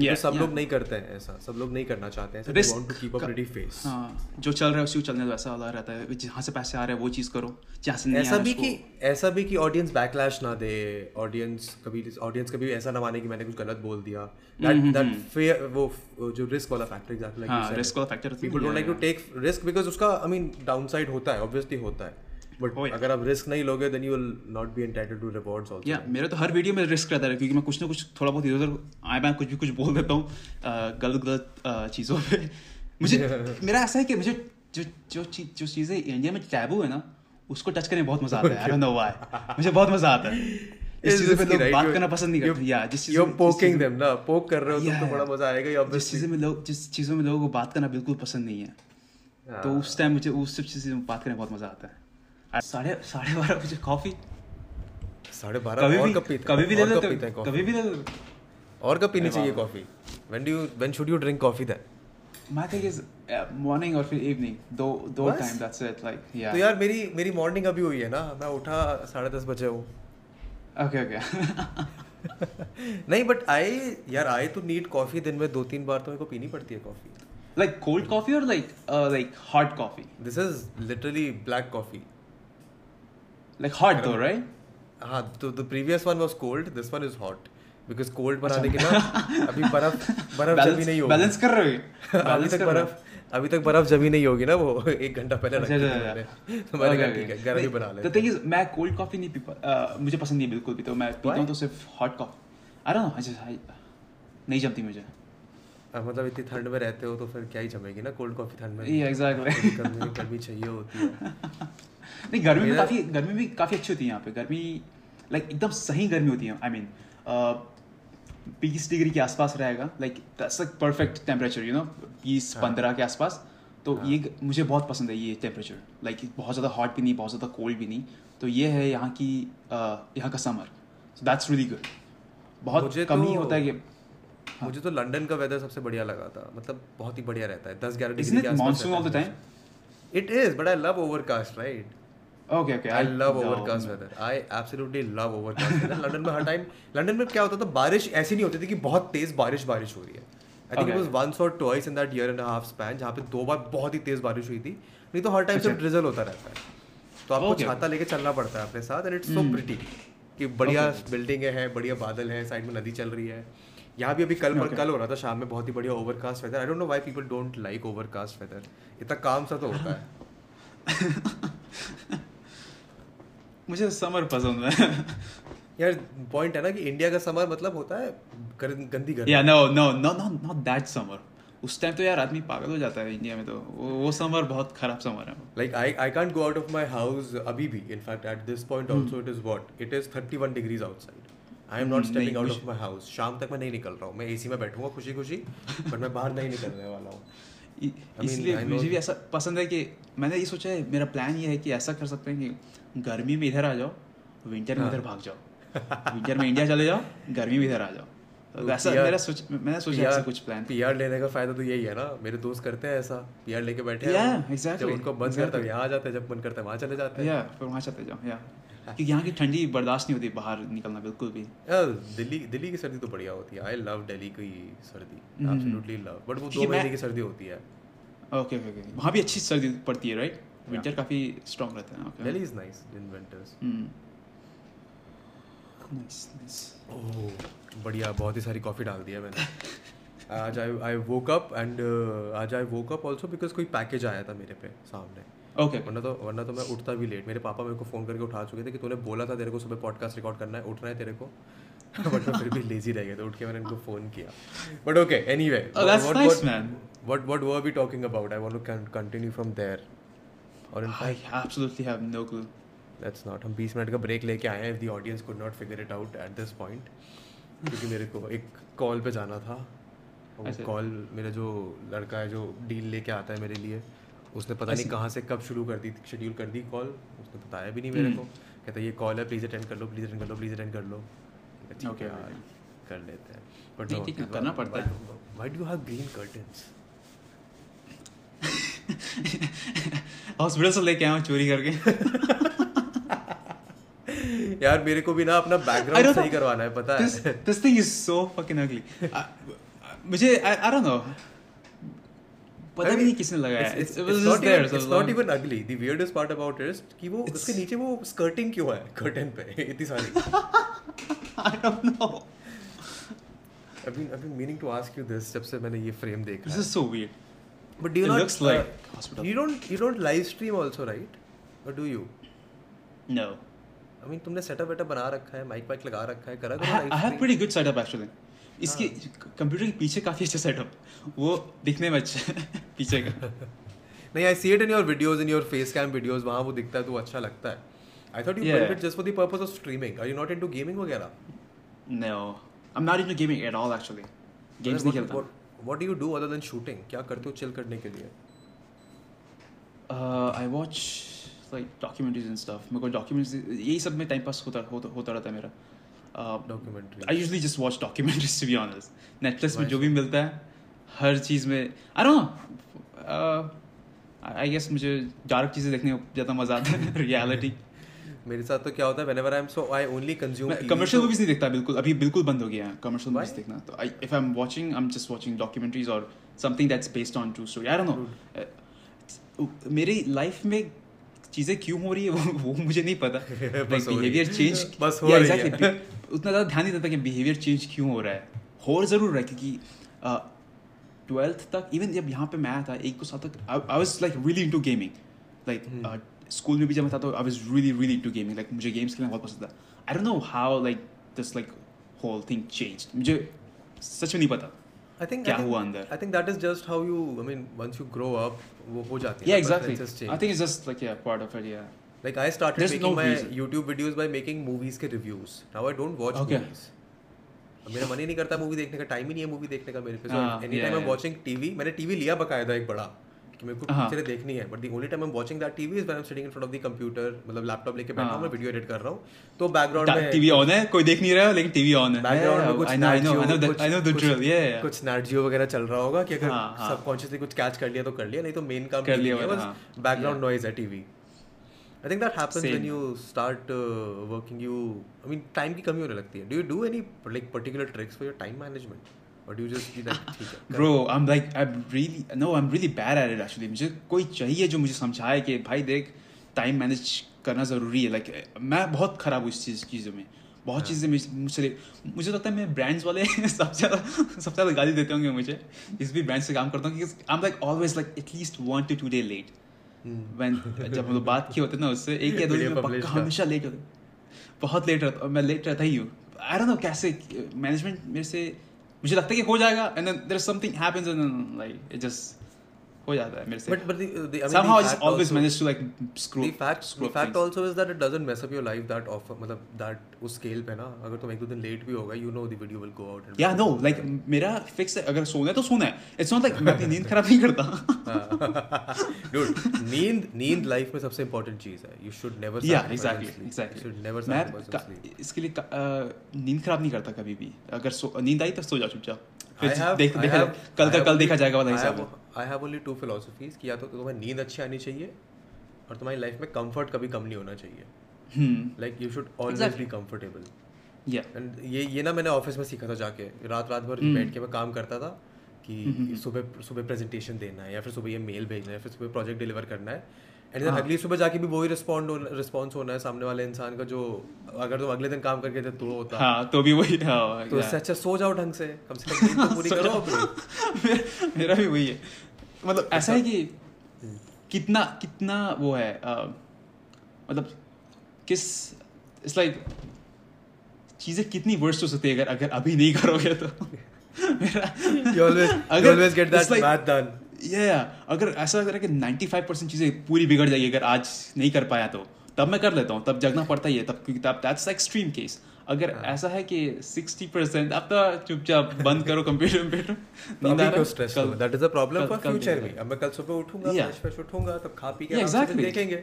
Yeah, सब yeah. लोग नहीं करते हैं ऐसा सब लोग नहीं करना चाहते हैं Risk want to keep a pretty face हाँ जो चल रहा है उसी को चलने दो ऐसा वाला रहता है जहाँ से पैसे आ रहे हैं वो चीज़ करो जहाँ से नहीं ऐसा भी कि ऐसा भी कि ऑडियंस बैकलैश ना दे ऑडियंस कभी ऑडियंस कभी ऐसा ना माने कि मैंने कुछ गलत बोल दिया। दैट दैट फेयर वो जो रिस्क वाला फैक्टर एग्जैक्टली हाँ रिस्क वाला factor people don't like to take risk because उसका आई मीन डाउनसाइड होता है ऑब्वियसली होता है। But Oh, yeah. अगर आप रिस्क नहीं लोगे then you will not be entitled to rewards also या मेरे तो हर वीडियो में रिस्क रहता है क्योंकि मैं कुछ ना कुछ थोड़ा बहुत इधर उधर आए मैं कुछ भी कुछ बोल देता हूँ गलत गलत चीज़ों पे। मुझे मेरा ऐसा है कि मुझे जो जो चीज़ जो चीज़ें इंडिया में टैबू है ना उसको टच करने में बहुत मज़ा आता है। आई डोंट नो व्हाई मुझे बहुत मज़ा आता है। इस चीज़ पे लोग बात करना पसंद नहीं करते। या जिस चीज़ यू पोकिंग देम ना। पोक कर रहे हो तो बड़ा मज़ा आएगा ही जिस चीज़ों में लोग जिस चीज़ों में लोगों को बात करना बिल्कुल पसंद नहीं है तो उस टाइम मुझे उस सब चीज़ों में बात करने में बहुत मज़ा आता है। साढ़े साढ़े बारह बजे कॉफ़ी साढ़े बारह कभी और भी कभी भी ले और लेते हैं? कभी भी ले लेते और कब पीनी चाहिए coffee when do you when should you drink coffee then thing is uh, morning or फिर evening. दो दो time that's it. Like yeah. तो यार मेरी मेरी मॉर्निंग अभी हुई है ना मैं उठा साढ़े दस बजे हूँ। Okay okay. नहीं बट आई यार आई तो नीड कॉफ़ी दिन में दो तीन बार तो मेरे को पीनी पड़ती है coffee like cold coffee or like uh, like hot coffee? This is literally black coffee Like hot though, right? हाँ तो the previous one was cold this one is hot because cold बनाने के ना अभी बर्फ़ बर्फ़ जमी नहीं होगी balance कर रहे हो? अभी तक हो? बर्फ़ अभी तक बर्फ़ जमी नहीं होगी ना वो एक घंटा पहले रखी अच्छा, अच्छा, मैंने अच्छा. तो Okay, कहा ठीक है गर्म ही बना The लेते thing is मैं cold coffee नहीं पी पा- uh, मुझे पसंद नहीं है बिल्कुल भी तो मैं पीता? हूँ तो सिर्फ़ hot coffee. I don't know. I just I, नहीं जमती मुझे. अब मतलब इतनी ठंड में रहते हो तो फिर क्या ही जमेगी ना कोल्ड कॉफ़ी ठंड में. गर्मी गर्मी चाहिए होती है नहीं गर्मी में काफ़ी गर्मी भी काफ़ी अच्छी होती है यहाँ पे। गर्मी लाइक एकदम सही गर्मी होती है आई मीन बीस डिग्री के आसपास रहेगा like that's like perfect temperature you know बीस हाँ। पंद्रह के आसपास। तो ये मुझे बहुत पसंद है ये टेम्परेचर लाइक बहुत ज़्यादा हॉट भी नहीं बहुत ज़्यादा कोल्ड भी नहीं। तो ये है यहाँ की uh, यहाँ का summer so that's really good बहुत कम ही तो- होता है कि मुझे तो लंदन का वेदर सबसे बढ़िया लगा था। मतलब बहुत ही बढ़िया रहता है। दस ग्यारह degree it monsoon all the time? It is but I love overcast right okay okay I love overcast weather I absolutely love overcast weather London में हर टाइम लंदन में क्या होता था बारिश ऐसी नहीं होती थी कि बहुत तेज बारिश बारिश हो रही है। I think it Okay. Was once और twice in that year and half span जहाँ पे दो बार बहुत ही तेज बारिश हुई थी। नहीं तो हर टाइम सिर्फ़ अच्छा। ड्रिजल होता रहता है। तो आपको Okay. छाता लेके चलना पड़ता है अपने साथ एंड इट्स सो प्रिटी कि बढ़िया बिल्डिंग है बढ़िया बादल है साइड में नदी चल रही है। यहाँ भी अभी कल Okay. कल हो रहा था शाम में बहुत ही बढ़िया overcast weather I don't know why people don't like overcast weather इतना काम सा तो होता है। मुझे समर पसंद है। यार पॉइंट है ना कि इंडिया का समर मतलब होता है गंदी गर्मी। या no no no no not that summer उस टाइम तो यार आदमी पागल हो जाता है इंडिया में तो। वो, वो समर बहुत खराब समर है। Like I, I can't go out of my house abhi bhi in fact at this point Hmm. also it is what? It is 31 degrees outside I am not Hmm, stepping नहीं, out मुझे- of my house. शाम तक मैं नहीं निकल रहा हूँ। मैं एसी में बैठूँगा खुशी खुशी बट मैं बाहर नहीं निकलने वाला हूँ। इसलिए I मुझे भी ऐसा पसंद है कि मैंने ये सोचा है मेरा प्लान ये है कि ऐसा कर सकते हैं कि गर्मी में इधर आ जाओ विंटर में हाँ। इधर भाग जाओ। विंटर में इंडिया चले जाओ गर्मी में इधर आ जाओ। तो तो वैसा मेरा सोच मैंने सोचा ऐसा कुछ प्लान पीआर लेने का फ़ायदा तो यही है ना। मेरे दोस्त करते हैं ऐसा। पीआर लेके बैठे हैं। जब उनको मन करता है. यहाँ आ जाते हैं जब मन करता है वहाँ चले जाते हैं। या फिर वहाँ जाओ या क्योंकि यहाँ की ठंडी बर्दाश्त नहीं होती बाहर निकलना बिल्कुल भी। दिल्ली दिल्ली की सर्दी तो बढ़िया होती है। आई लव दिल्ली की सर्दी। एब्सोल्युटली लव बट वो दो महीने की सर्दी होती है। ओके ओके ओके वहाँ भी अच्छी सर्दी पड़ती है राइट विंटर काफ़ी स्ट्रॉन्ग रहता है okay Delhi is nice in winters nice nice oh बढ़िया बहुत ही सारी कॉफ़ी डाल दिया मैंने। आज I I woke up and आज I woke up also because कोई पैकेज आया था मेरे पे सामने। Okay okay. वरना तो वरना तो मैं उठता भी लेट मेरे पापा मेरे को फ़ोन करके उठा चुके थे कि तूने बोला था तेरे को सुबह पॉडकास्ट रिकॉर्ड करना है उठना है तेरे को बट मैं फिर भी लेजी रह गया तो उठ के मैंने इनको फ़ोन किया but okay anyway that's nice, man. What what were we talking about I want to continue from there और इन I absolutely have no clue. That's not हम 20 मिनट का ब्रेक लेके आए हैं if the audience could not figure it out at this point क्योंकि मेरे को एक कॉल पे जाना था। कॉल मेरा जो लड़का है जो डील लेके आता है मेरे लिए उसने पता नहीं। कहाँ से कब शुरू कर दी शेड्यूल कर दी कॉल उसने बताया भी नहीं मेरे हम्म। को। कहता ये कॉल है प्लीज़ अटेंड कर लो प्लीज़ अटेंड कर लो प्लीज़ अटेंड कर लो। ठीक है कर लेते हैं. बट ठीक है, करना पड़ता है। Why do you have green hospital से लेके आया चोरी करके। यार मेरे को भी ना अपना बैकग्राउंड सही करवाना है पता this है thing is so fucking ugly. I- मुझे I, I don't was not just there even, so it's not long. even ugly. The weirdest part about it is कि वो उसके नीचे वो skirting क्यों है curtain पे इतनी सारी. I don't know I've been I've been meaning to ask you this जब से मैंने ये frame देखा this है. is so weird But do you it not? looks like uh, hospital you don't you don't live stream also right? Or do you? no I mean तुमने setup वेटअप बना रखा है माइक वाइक लगा रखा है करा I have stream. pretty good setup actually इसके हाँ। कंप्यूटर के पीछे काफ़ी अच्छा सेटअप वो दिखने में अच्छा है पीछे का नहीं I see it in your videos in your face cam videos वहाँ वो दिखता है तो अच्छा लगता है. You Yeah. built it just for the purpose of streaming. Are you not into gaming वगैरह? no I'm not into gaming at all actually games नहीं What- खेलता What do you do other than shooting? क्या करते हो chill करने के लिए? uh, I watch like documentaries and stuff मेरे को documentaries यही सब में टाइम पास होता होता रहता है मेरा uh, Documentary. I usually just watch documentaries to be honest. में जो भी मिलता है हर चीज़ में I don't know uh, I मुझे डार्क चीज़ें देखने में ज़्यादा मज़ा आता है रियलिटी मेरे साथ तो क्या होता है whenever I'm so I only consume TV, commercial movies नहीं देखता बिल्कुल अभी बिल्कुल बंद हो गया है कमर्शियल मूवीज़ देखना तो I if I am watching I am just watching documentaries और something that's based on true story I don't know मेरी लाइफ में चीज़ें क्यों हो रही है वो, वो मुझे नहीं पता। बिहेवियर चेंज बस हो रही है। उतना ज़्यादा ध्यान नहीं देता कि बिहेवियर चेंज क्यों हो रहा है। हो ज़रूर रहा है क्योंकि ट्वेल्थ तक इवन जब यहाँ पे मैं आया था एक दो साल तक I was like really into gaming like school में भी जब मैं था तो I was really really into gaming like मुझे गेम्स खेलना बहुत पसंद था। I don't know how like this like whole thing change मुझे सच में नहीं पता I think क्या I think, हुआ अंदर? I think that is just how you I mean once you grow up वो हो जाती है। Preferences change. I think it's just like yeah part of it yeah. Like I started There's making no my reason. YouTube videos by making movies के reviews now I don't watch Okay. movies मेरा मन ही नहीं करता movie देखने का time ही नहीं है movie देखने का मेरे पे any time I yeah. Watching TV मैंने टीवी लिया बकायदा एक बड़ा कि मेरे को हाँ. पिक्चरें देखनी है but the only time I am watching that TV is when I am sitting in front of the computer मतलब लैपटॉप लेके बैठा हूँ हाँ. मैं वीडियो एडिट कर रहा हूँ तो बैकग्राउंड में टीवी ऑन है कोई देख नहीं रहा है लेकिन टीवी ऑन है बैकग्राउंड में कुछ I know I know I the drill yeah कुछ नाटजियो वगैरह चल रहा होगा कि अगर हाँ, हाँ. सबकॉन्शियसली कुछ कैच कर लिया तो कर लिया नहीं तो मेन काम कर लिया बस. बैकग्राउंड नॉइज़ है TV I think that happens. When you start working you I mean time की कमी होने लगती है do you do any like particular tricks for your time management और डू जस्ट बी लाइक ठीक है Bro, I'm like, I'm really, no, I'm really bad at it actually. मुझे कोई चाहिए जो मुझे समझाए कि भाई देख टाइम मैनेज करना ज़रूरी है. लाइक मैं बहुत ख़राब हूँ इस चीज़ चीज़ों में। बहुत चीज़ें मुझ- मुझसे मुझे लगता है मैं ब्रांड्स वाले सबसे ज़्यादा सबसे ज़्यादा गाली देते होंगे मुझे। जिस भी ब्रांड से काम करता हूँ क्योंकि I am like always like at least one to two day late जब हम लोग बात किए होते ना उससे एक या दो दिन पक्का हमेशा लेट होते बहुत लेट रहता मैं लेट रहता ही हूँ। आई डोंट नो कैसे मैनेजमेंट मेरे से मुझे लगता है कि हो जाएगा and then there something happens and like it just हो जाता है मेरे से। But but the somehow is always manage to like screw the fact the fact also is that it doesn't mess up your life that of मतलब that उस scale पे ना। अगर तुम एक दो दिन लेट भी होगा you know the video will go out या नो लाइक मेरा फिक्स है अगर सोना है तो सोना है। इट्स नॉट लाइक मैं अपनी नींद खराब नहीं करता। डूड नींद नींद लाइफ में सबसे इंपॉर्टेंट चीज़ है। You should never yeah exactly exactly should never मैं इसके लिए नींद खराब नहीं करता कभी भी। अगर नींद आई तो सो जा चुपचाप। फिर देख देख कल का कल देखा जाएगा वाला हिसाब have- have only two philosophies कि या तो तुम्हें नींद अच्छी आनी चाहिए और तुम्हारी लाइफ में कंफर्ट कभी कम नहीं होना चाहिए। Like you should always be comfortable yeah and ये ये ना मैंने ऑफ़िस में सीखा था जाके। रात रात भर हम्म। बैठ के मैं काम करता था कि सुबह सुबह प्रेजेंटेशन देना है या फिर सुबह ये मेल भेजना है या फिर सुबह प्रोजेक्ट डिलीवर करना है। एंड हाँ। अगली सुबह जाके भी वही रिस्पॉन्ड रिस्पॉन्स होना है सामने वाले इंसान का जो अगर तुम अगले दिन काम करके थे तो होता। हाँ तो भी वही हाँ तो इससे अच्छा सो जाओ ढंग से कम से कम तो पूरी करो मेरा- मेरा भी वही है। मतलब ऐसा है कि कितना कितना वो है मतलब किस इट्स लाइक चीज़ें कितनी वर्स्ट हो सकती है अगर अगर अभी नहीं करोगे तो। मेरा you always you always get that like- math done या अगर ऐसा लग रहा है कि 95 परसेंट चीज़ें पूरी बिगड़ जाएगी अगर आज नहीं कर पाया तो तब मैं कर लेता हूँ तब जगना पड़ता ही है तब क्योंकि तब दैट्स एक्सट्रीम केस अगर हाँ। ऐसा है कि 60 परसेंट अब तो चुपचाप बंद करो computer computer that is a problem for future में अब मैं कल सुबह उठूँगा Yeah. फ्रेश फ्रेश उठूँगा तब खा पी के Yeah, exactly. देखेंगे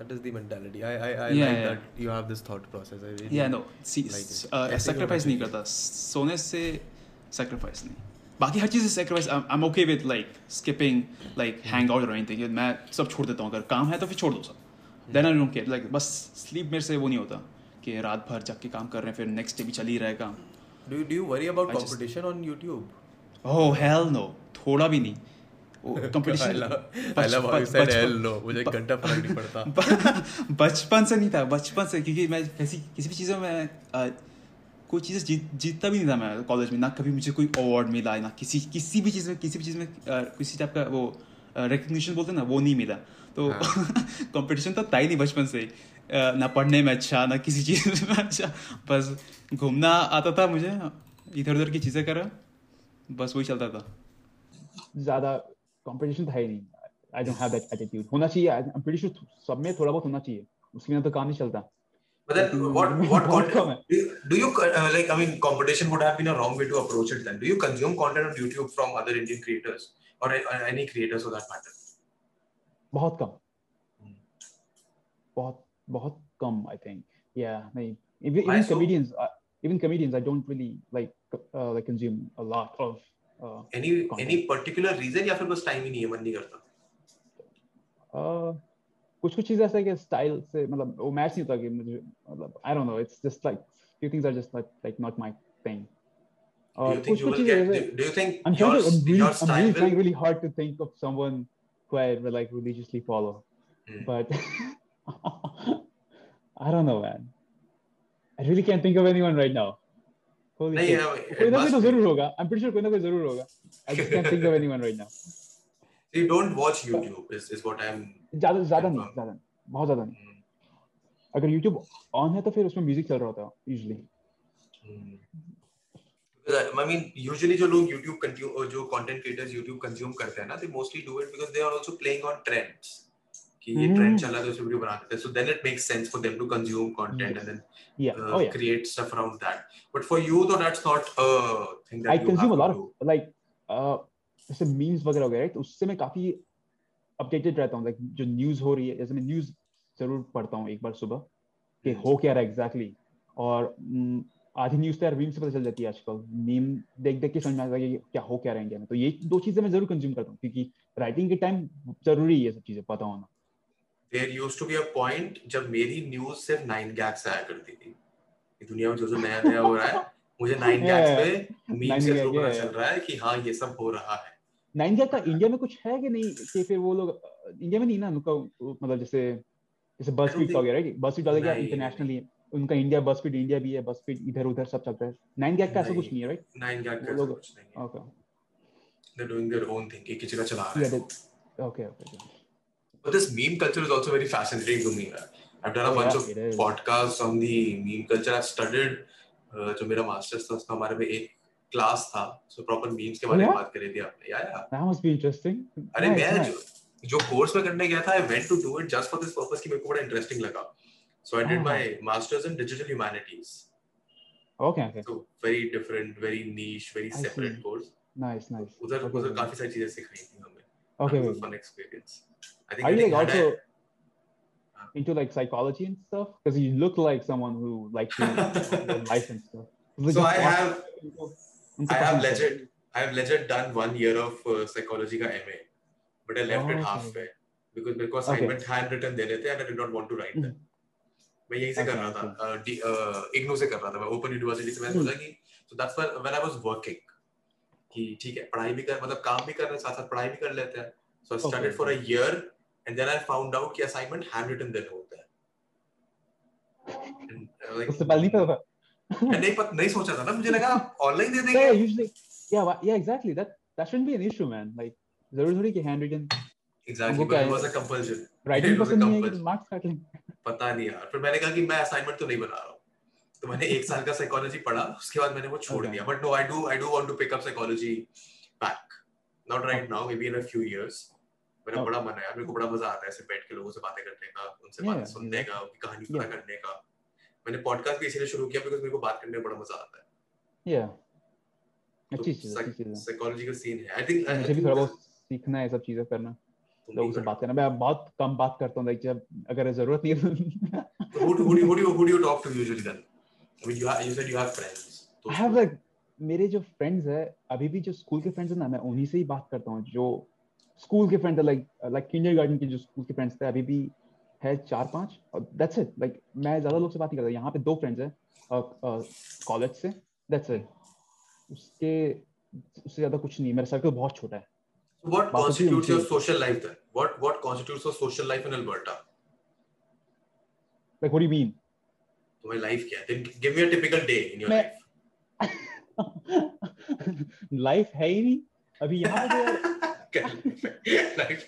that is the mentality I I I Yeah, like yeah. That you have this thought process I yeah no like it. ऐसे ही होना सेक्रीफाइस नहीं। करता सोने से सेक्रीफाइस नहीं बाकी हर चीज़ sacrifice I am okay with like skipping like hang out और एनीथिंग मैं सब छोड़ देता हूँ अगर काम है तो फिर छोड़ दो सब। Then I don't care like बस स्लीप मेरे से वो नहीं होता कि रात भर जग के काम कर रहे हैं फिर नेक्स्ट डे भी चल ही रहेगा Do you, do you worry about I just- competition on YouTube? Oh hell no थोड़ा भी नहीं। कंपटीशन. बचपन। से नहीं था बचपन से। क्योंकि मैं किसी किसी भी चीज़ों में अ, कोई चीज़ जीत जीतता भी नहीं था मैं कॉलेज में ना कभी मुझे कोई अवार्ड मिला ना किसी किसी भी चीज़ में किसी भी चीज़ में किसी टाइप का वो रिकग्निशन बोलते हैं ना वो नहीं मिला तो कंपटीशन तो था ही नहीं बचपन से ना पढ़ने में अच्छा ना किसी चीज़ में अच्छा बस घूमना आता था मुझे इधर उधर की चीज़ें करा बस वही चलता था ज़्यादा कंपटीशन था ही नहीं I don't have that attitude होना चाहिए आई एम प्रीटी श्योर सब में थोड़ा बहुत होना चाहिए उसके बिना तो काम नहीं चलता But then, what what बहुत कम content? Do you, do you uh, like? I mean, competition would have been a wrong way to approach it. Then, do you consume content on YouTube from other Indian creators or uh, any creators for that matter? बहुत कम बहुत बहुत कम I think या नहीं even, Why even so? comedians uh, even comedians I don't really like uh, like consume a lot of uh, Any Content. any particular reason या फिर बस time ही नहीं है मन नहीं करता? uh, कुछ कुछ चीजें ऐसा है कि स्टाइल से मतलब वो मैच नहीं होता कि मुझे मतलब I don't know it's just like few things are just like like not my thing Do और you think कुछ you कुछ will चीजें get? ऐसे- Do, do you think I'm your trying to, I'm really, your I'm style really will? trying really hard to think of someone who I would like religiously follow, Hmm. but I don't know, man. I really can't think of anyone right now. Holy नहीं, shit. uh, it कोई ना कोई must तो be. जरूर होगा. I'm pretty sure कोई ना कोई जरूर होगा. I just can't think of anyone right now. You don't watch YouTube. Is is what I'm. ज़्यादा ज़्यादा नहीं. ज़्यादा नहीं, बहुत ज़्यादा नहीं. Hmm. अगर YouTube on है तो फिर उसमें म्यूज़िक चल रहा होता है. Hmm. I I mean, usually जो लोग YouTube consume और जो content creators YouTube consume करते हैं ना, they mostly do it because they are also playing on trends. कि ये Hmm. trend चला है तो उस वीडियो बना देते हैं. So then it makes sense for them to consume content and then Yeah. uh, oh yeah. create stuff around that. But for you, though, that's not a thing that I you consume have a lot to do. of like uh जैसे memes वगैरह वगैरह तो उससे मैं काफ़ी updated रहता हूँ like जो न्यूज़ हो रही है जैसे मैं न्यूज़ ज़रूर पढ़ता हूँ एक बार सुबह कि हो क्या रहा है एग्जैक्टली और mm, आधी न्यूज़ तो यार मीम से पता चल जाती है आजकल। मीम देख देख के समझ में आता है कि क्या हो क्या रहा है इंडिया में। तो ये दो चीज़ें मैं ज़रूर कंज्यूम करता हूँ क्योंकि राइटिंग के टाइम ज़रूरी है सब चीज़ें पता होना। There used to be a point जब मेरी न्यूज़ सिर्फ़ नाइन गैग्स आया करती थी। कि दुनिया में जो जो नया नया हो रहा है मुझे नाइन गैग्स पे मीम से चल रहा है कि हाँ ये सब हो रहा है। नाइन का इंडिया में कुछ है कि नहीं कि फिर वो लोग इंडिया में नहीं ना? उनका मतलब जैसे जैसे बस फ़ीड वगैरह बस फ़ीड नहीं, इंटरनेशनली उनका इंडिया बस फ़ीड इंडिया भी है बस फ़ीड इधर उधर सब चलता है। नाइन गैग का ऐसा कुछ नहीं है राइट नाइन गैग का लोग- कुछ नहीं है। Okay they're doing their own thing एक ही जगह चला रहे हैं। Okay okay but this meme culture is also very fascinating to me man. I've done a Oh, bunch yeah, it of is. podcasts on the meme culture. I've studied uh, जो मेरा masters था उसका हमारे में एक class था so proper memes के Oh, बारे में yeah? बात करी थी आपने। या या दैट मस्ट बी इंटरेस्टिंग अरे मैं जो जो कोर्स में करने गया था I went to do it just for this purpose कि मेरे को बड़ा इंटरेस्टिंग लगा। So I did Ah. My masters in digital humanities okay okay so very different very niche very I separate see. Course nice nice उधर उधर काफ़ी सारी चीज़ें सिखाई थी हमें। Okay That was a fun experience. I think Are you getting like had also a- into like psychology and stuff? Because you look like someone who likes to live life and stuff. Like, so just I watch- have उनको I have है। legit I have legit done one year of uh, psychology का MA but I left Oh, it okay. halfway because मेरे को assignment hand written देने थे and I did not want to write them मैं यहीं से कर रहा था uh, uh, से कर रहा था मैं ओपन यूनिवर्सिटी से मैंने Hmm. सोचा कि so that's when when I was working कि ठीक है पढ़ाई भी कर मतलब काम भी कर रहे हैं साथ साथ पढ़ाई भी कर लेते हैं so I Okay, studied for a year and then I found out कि assignment hand written देना होता है uh, उससे पहले नहीं पता मैं नहीं पत, नहीं सोचा था ना मुझे लगा ऑनलाइन दे Yeah, देंगे usually, yeah, yeah, exactly. That that shouldn't be an issue, man. Like, ज़रूरी थोड़ी कि handwritten exactly but it was a compulsion writing It was a पसंद नहीं है कि काट लेंगे. पता नहीं यार फिर मैंने कहा कि मैं असाइनमेंट तो नहीं बना रहा हूँ। तो मैंने एक साल का साइकोलॉजी पढ़ा उसके बाद मैंने वो छोड़ दिया। But no I do I do want to pick up psychology back not right now maybe in a few years मेरा बड़ा मन है यार मेरे को बड़ा मज़ा आता है ऐसे बैठ के लोगों से बातें करने का उनसे बातें सुनने का उनकी कहानी पता करने का। मैंने पॉडकास्ट भी इसीलिए शुरू किया बिकॉज़ मेरे को बात करने में बड़ा मज़ा आता है. अच्छी चीज़ है, अच्छी चीज़ है. साइकोलॉजी का सीन है आई थिंक मुझे भी थोड़ा बहुत सीखना है सब चीज़ें करना लोगों से बात करना मैं बहुत कम बात करता हूँ लाइक जब अगर ज़रूरत नहीं है तो who do, who do, who do you who do you talk to usually then I mean you have, you said you have friends I have like मेरे जो फ्रेंड्स है अभी भी जो स्कूल के फ्रेंड्स है ना मैं उन्हीं से ही बात करता हूँ जो स्कूल के फ्रेंड्स लाइक लाइक किंडरगार्टन के जो स्कूल के फ्रेंड्स थे अभी भी है चार पाँच और दैट्स इट लाइक मैं ज़्यादा लोग से बात नहीं करता यहाँ पे दो फ्रेंड्स हैं कॉलेज से दैट्स इट उसके उससे ज़्यादा कुछ नहीं मेरा सर्कल बहुत छोटा है What है constitutes your उनसे। social life then? What what constitutes a social life in Alberta? Like what do you mean तुम्हारी लाइफ क्या है? Then give me a typical day in your मैं- life. लाइफ है ही नहीं अभी यहाँ पे Life।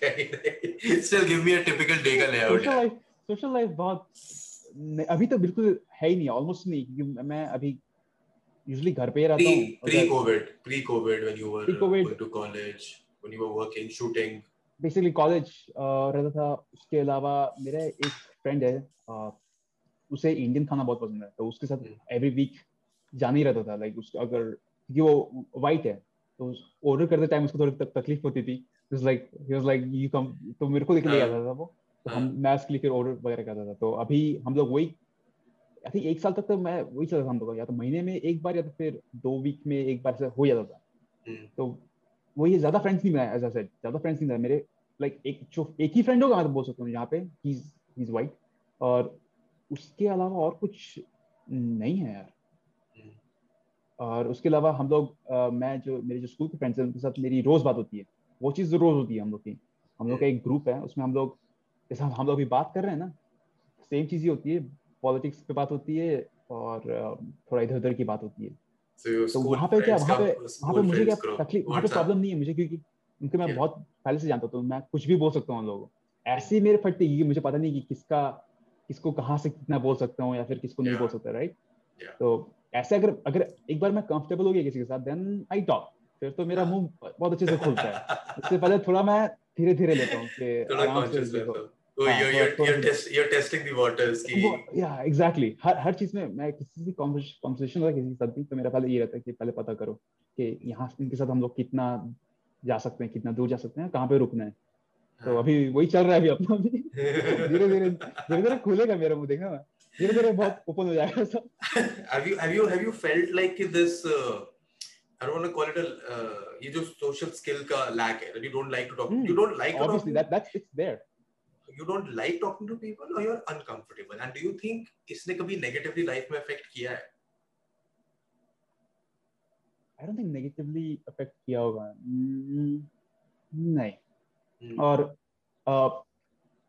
Still give me a typical day का layout. Social life social life बहुत अभी तो बिल्कुल है ही नहीं ऑलमोस्ट नहीं क्योंकि मैं अभी यूजुअली घर पे ही रहता Pre हूँ pre COVID, pre COVID when you were uh, going to college, when you were working, shooting. Basically college रहता था उसके अलावा मेरा एक फ्रेंड है uh, उसे इंडियन खाना बहुत पसंद है तो उसके साथ। एवरी वीक जाना ही रहता था लाइक उसका अगर क्योंकि वो वाइट है तो ऑर्डर करते टाइम उसको थोड़ी तकलीफ़ होती थी like he was like you come तो मेरे को लेके ले हाँ। आता था वो तो हम हाँ। मैं उसके लिए फिर ऑर्डर वगैरह करता था तो अभी हम लोग वही आई थिंक एक साल तक तो मैं वही चलता था हम लोग या तो महीने में एक बार या तो फिर दो वीक में एक बार से हो जाता था हम्म। तो वही ज़्यादा फ्रेंड्स नहीं बनाया एज आई सेड ज़्यादा फ्रेंड्स नहीं बनाया मेरे लाइक एक जो एक ही फ्रेंड होगा मैं तो बोल सकता हूँ यहाँ पे ही इज़ वाइट और उसके अलावा और कुछ नहीं है यार। और उसके अलावा हम लोग मैं जो मेरे जो स्कूल के फ्रेंड्स हैं उनके साथ मेरी रोज बात होती है। वो चीज़ रोज होती है हम लोग की। हम लोग का एक ग्रुप है उसमें हम लोग जैसे हम हम लोग अभी बात कर रहे हैं ना सेम चीज़ ही होती है। पॉलिटिक्स पे बात होती है और थोड़ा इधर उधर की बात होती है। So तो वहाँ पे क्या वहाँ पे वहाँ पे मुझे क्या तकलीफ़ वहाँ पे प्रॉब्लम नहीं है मुझे क्योंकि उनके मैं बहुत पहले से जानता हूँ तो मैं कुछ भी बोल सकता हूँ उन लोगों ऐसे ही मेरे फटती क्योंकि मुझे पता नहीं कि किसका किसको कहाँ से कितना बोल सकता हूँ या फिर किसको नहीं बोल सकता राइट तो ऐसे अगर अगर एक बार मैं कंफर्टेबल हो गया किसी के साथ देन आई टॉक फिर तो मेरा मुँह बहुत अच्छे से खुलता है। उससे पहले थोड़ा मैं धीरे धीरे लेता हूँ कि थोड़ा आराम से conscious देखो। रहता you're थोड़ा- you're थोड़ा you're सा- test you're testing the waters की या एग्जैक्टली हर हर चीज़ में मैं किसी भी कॉन्वर्सेशन होता किसी के साथ भी तो मेरा पहले ये रहता कि पहले पता करो कि यहाँ इनके साथ हम लोग कितना जा सकते हैं कितना दूर जा सकते हैं कहाँ पे रुकना है। तो हाँ। अभी वही चल रहा है अभी अपना भी। धीरे धीरे धीरे धीरे खुलेगा मेरा मुँह देखना धीरे धीरे बहुत ओपन हो जाएगा सब have you have you have you felt like this uh, I don't want to call it a uh, ये जो social skill का lack है that you don't like to talk Hmm. you don't like to talk obviously to, that that's it's there you don't like talking to people or you're uncomfortable and do you think इसने कभी negatively life में affect किया है I don't think negatively affect किया होगा Hmm, नहीं Hmm. और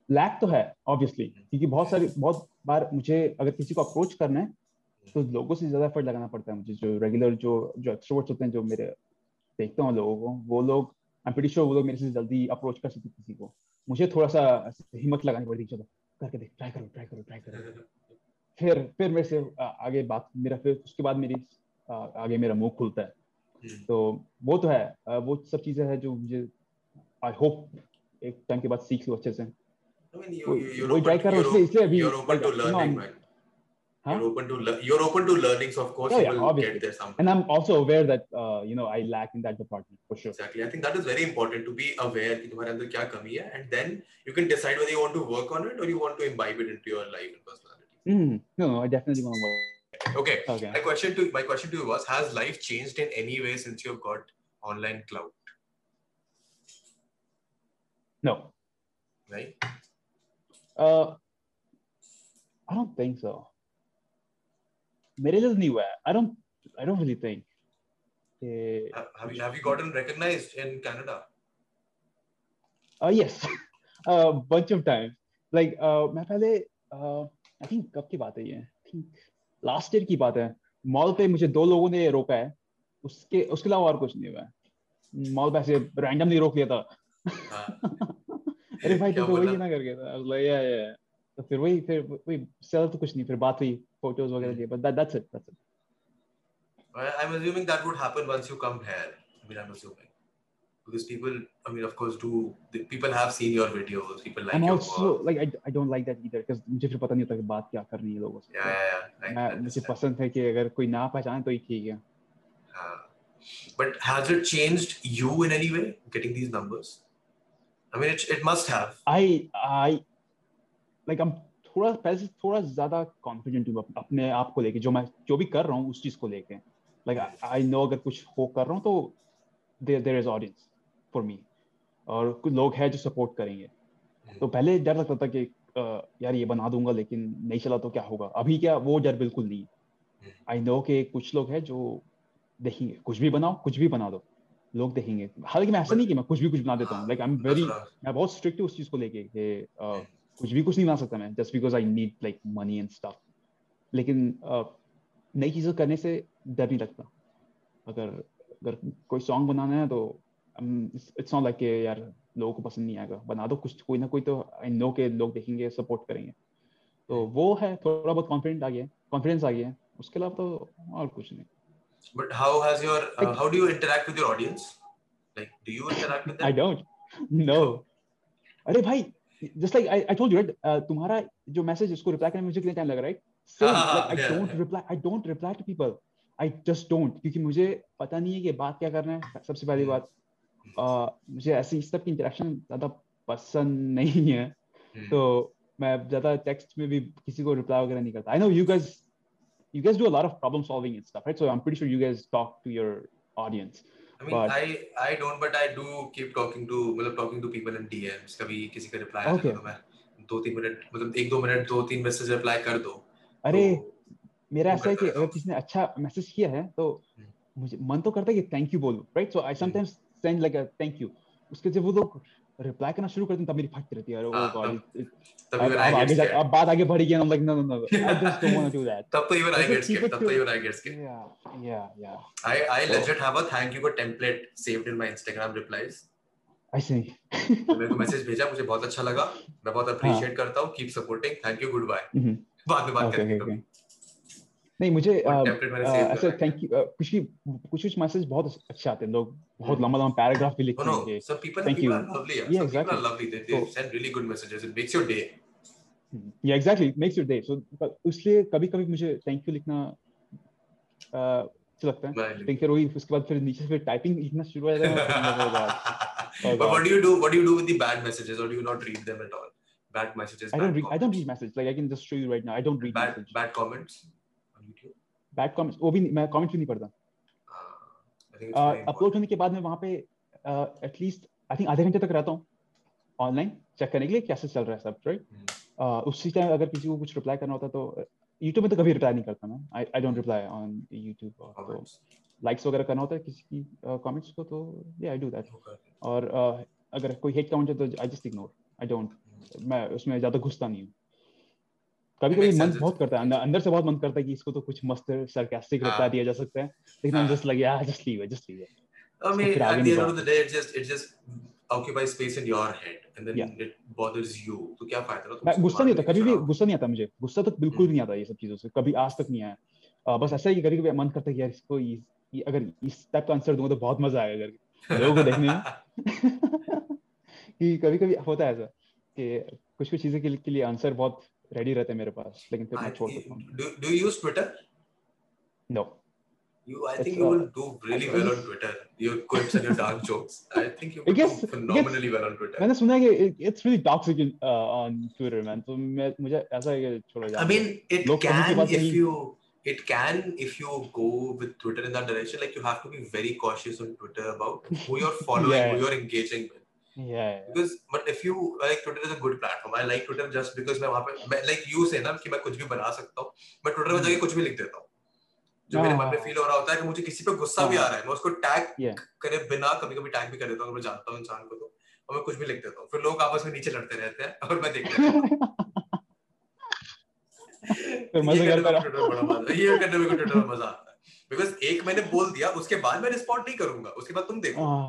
lack तो है ऑब्वियसली क्योंकि बहुत सारी बहुत बार मुझे अगर किसी को अप्रोच करना है तो लोगों से ज़्यादा एफर्ट लगाना पड़ता है मुझे जो रेगुलर जो जो एक्सट्रोवर्ट्स होते हैं जो मेरे देखता हूँ लोगों को वो लोग आई एम प्रीटी श्योर वो लोग मेरे से जल्दी अप्रोच कर सकते किसी को। मुझे थोड़ा सा हिम्मत लगानी पड़ती है चलो करके देख ट्राई करो ट्राई करो ट्राई करो। फिर फिर मेरे से आगे बात मेरा फिर उसके बाद मेरी आगे मेरा मुँह खुलता है। Hmm. तो वो तो है वो सब चीज़ें हैं जो मुझे आई होप एक टाइम के बाद सीख लूँ अच्छे से। I mean, you, वही- you, you're वही open, try कर रहा हूँ, you're, इसलिए- इसलिए अभी you're open like, to you know, learning, I'm- man. Huh? You're open to le- you're open to learning, so of course Yeah, you yeah, will obviously. get there someday. and I'm also aware that uh, you know I lack in that department for sure. Exactly. I think that is very important to be aware कि तुम्हारे अंदर क्या कमी है, and then you can decide whether you want to work on it or you want to imbibe it into your life and personality. Mm, no, no, I definitely want to work. Okay. Okay. My question to my question to you was: Has life changed in any way since you've got online cloud? No, Right? Uh, I don't think so. मेरे तो नहीं हुआ है. I don't, I don't really think. कि- Have, you have you gotten recognized in Canada? Uh, yes, a bunch of times. Like uh, मैं पहले uh, I think कब की बात है ये? I think last year की बात है. मॉल पे मुझे दो लोगों ने रोका है. उसके उसके अलावा और कुछ नहीं हुआ है. मॉल पे ऐसे रैंडमली रोक लिया था. हाँ. अरे भाई तू तो वही ना करके था. Was like, yeah, yeah. तो फिर वही फिर वही सेल तो कुछ नहीं फिर बात हुई फ़ोटोज़ वगैरह लिए but that, that's it that's it I- I'm assuming that would happen once you come here. I mean, I'm assuming because people, I mean, of course, do the, people have seen your videos. People like I'm your also work. like I, I don't like that either because मुझे फिर पता नहीं होता कि बात क्या करनी है लोगों से Yeah, yeah, yeah. I, I मैं मुझे understand. पसंद है कि अगर कोई ना पहचाने तो ही ठीक है Uh, but has it changed you in any way getting these numbers? I mean, it, it must have. I I like I'm थोड़ा पहले से थोड़ा ज़्यादा कॉन्फिडेंट हूँ अपने आप को लेके जो मैं जो भी कर रहा हूँ उस चीज़ को लेके लाइक आई नो अगर कुछ हो कर रहा हूँ तो there there is audience for me और कुछ लोग हैं जो सपोर्ट करेंगे हम्म। तो पहले डर लगता था कि uh, यार ये बना दूँगा लेकिन नहीं चला तो क्या होगा अभी क्या वो डर बिल्कुल नहीं। आई नो कि कुछ लोग हैं जो देखेंगे कुछ भी बनाओ कुछ भी बना दो लोग देखेंगे। हालाँकि मैं ऐसा नहीं कि मैं कुछ भी कुछ बना देता हूँ। लाइक आई एम वेरी मैं बहुत स्ट्रिक्ट हूँ उस चीज़ को लेके कि uh, कुछ भी कुछ नहीं बना सकता मैं just because I need like money and stuff लेकिन uh, नई चीज़ें करने से डर नहीं लगता। अगर अगर कोई सॉन्ग बनाना है तो इट्स नॉट लाइक यार लोगों को पसंद नहीं आएगा। बना दो कुछ कोई ना कोई तो आई नो के लोग देखेंगे सपोर्ट करेंगे। तो वो है थोड़ा बहुत कॉन्फिडेंट आ गया कॉन्फिडेंस आ गया उसके अलावा तो और कुछ नहीं। But how has your uh, how do you interact with your audience? Like, do you interact with them? I don't. No. अरे भाई just like I, I told you right uh, तुम्हारा जो मैसेज उसको रिप्लाई करने में मुझे कितना time लग रहा है right? Same, हाँ, like I yeah, don't yeah. reply I don't reply to people. I just don't क्योंकि मुझे पता नहीं है कि बात क्या करना है सबसे पहली हम्म। बात uh, मुझे ऐसी इस तरह की इंटरेक्शन ज़्यादा पसंद नहीं है Hmm. तो मैं ज़्यादा टेक्स्ट में भी किसी को रिप्लाई वगैरह नहीं करता I know you guys you guys do a lot of problem solving and stuff right so i'm pretty sure you guys talk to your audience I mean, but- I I don't, but I do keep talking to मतलब talking to people in DMs. कभी किसी का reply Okay. तो मैं दो तीन minute मतलब एक दो मिनट दो तीन मैसेज रिप्लाई कर दो अरे तो मेरा ऐसा है कि अगर किसी ने अच्छा मैसेज किया है तो हम्म। मुझे मन तो करता है कि थैंक यू बोलूँ right so I sometimes send like a thank you उसके जब वो लोग रिप्लाई करना शुरू करते हैं तब मेरी फट रहती है oh अब बात आगे बढ़ी गई like no no no I just don't want to do that तब तो इवन आई गेट स्किप तब तो even I get skip yeah yeah yeah I I legit have a thank you for template saved in my Instagram replies I see मेरे को message भेजा मुझे बहुत अच्छा लगा। मैं बहुत हाँ। अप्रिशिएट करता हूँ। Keep supporting thank you goodbye बाद में बात करेंगे नहीं मुझे और uh, template मैंने uh, save ऐसे करा है। थैंक यू कुछ भी कुछ कुछ मैसेज बहुत अच्छे आते हैं लोग बहुत हम्म। लंबा लंबा पैराग्राफ भी No, लिखते no. हैं कि Some people, Thank people you. are lovely. Yeah. Yeah, Some people exactly. are lovely. They, they So- send really good messages. It makes your day. Yeah exactly makes your day so इसलिए कभी कभी मुझे thank you लिखना अ, अच्छा लगता है Right. लेकिन फिर वही उसके बाद फिर नीचे से फिर टाइपिंग लिखना शुरू हो जाता है फिर मैं, oh God, Oh but what God. do you do? What do you do with the bad messages, or do you not read them at all? Bad messages. I bad don't read I don't comments. read message like I can just show you right now I don't read bad message bad comments bad comments. वो भी मैं comment भी नहीं पढ़ता Uh, upload होने के बाद मैं वहाँ पे एटलीस्ट आई थिंक आधे घंटे तक रहता हूँ। ऑनलाइन चेक करने के लिए कैसे चल रहा है सब राइट हम्म। उसी टाइम अगर किसी को कुछ रिप्लाई करना होता तो यूट्यूब में तो कभी रिप्लाई नहीं करता मैं। I don't reply on YouTube तो लाइक्स वगैरह करना होता है किसी की कमेंट्स को तो या आई डू दैट और uh, अगर कोई हेट कमेंट है तो I just ignore I don't मैं उसमें ज़्यादा घुसता नहीं हूँ। कभी कभी मन बहुत करता है अंदर से बहुत मन करता है कि इसको तो कुछ मस्त सरकास्टिक हाँ। रिप्लाई दिया जा सकता है लेकिन आई हाँ। जस्ट लाइक यार just leave it just leave it I mean, at the नहीं end of बढ़ा the day, it just it just occupies space in your head, and then Yeah. it bothers you. तो क्या फ़ायदा तुम गुस्सा नहीं होता कभी भी गुस्सा नहीं आता मुझे गुस्सा तो बिल्कुल हम्म। भी नहीं आता ये सब चीज़ों से कभी आज तक नहीं आया बस ऐसा है कभी कभी मन करता है कि यार इसको ये, ये अगर इस टाइप का आंसर दूँगा तो बहुत मज़ा आएगा करके लोगों को देखने में कि कभी कभी होता है ऐसा कि कुछ कुछ चीज़ें के लिए आंसर बहुत रेडी रहते हैं मेरे पास लेकिन फिर मैं I- छोड़ देता हूँ do, do you use Twitter? No You, I It's, think you uh, will do really I- well on Twitter. Your quips and your dark jokes. I think you I will guess- do I phenomenally well on Twitter. मैंने सुना है कि it's really toxic on Twitter man तो मैं मुझे ऐसा है कि छोड़ो I जाने mean, it लोग कभी के can बाद if कहीं- you it can if you go with Twitter in that direction. Like you have to be very cautious on Twitter about who you're following, Yeah. who you're engaging with. Yeah Because but if you like Twitter is a good platform. I like Twitter just because मैं वहाँ पे मैं like you say ना कि मैं कुछ भी बना सकता हूँ. मैं Twitter में जाके कुछ भी लिख देता हूँ. जो मेरे मन में Hmm. हाँ। फील हो रहा होता है कि मुझे किसी पे गुस्सा भी। आ रहा है मैं उसको टैग. करे बिना कभी कभी टैग भी कर देता हूँ मैं जानता हूँ इंसान को तो और मैं कुछ भी लिख देता हूँ फिर लोग आपस में नीचे लड़ते रहते हैं और मैं देखता हूँ करने में ये करने में ट्विटर में मज़ा आता है बिकॉज़ एक मैंने बोल दिया उसके बाद मैं रिस्पॉन्ड नहीं करूँगा उसके बाद तुम देखो हाँ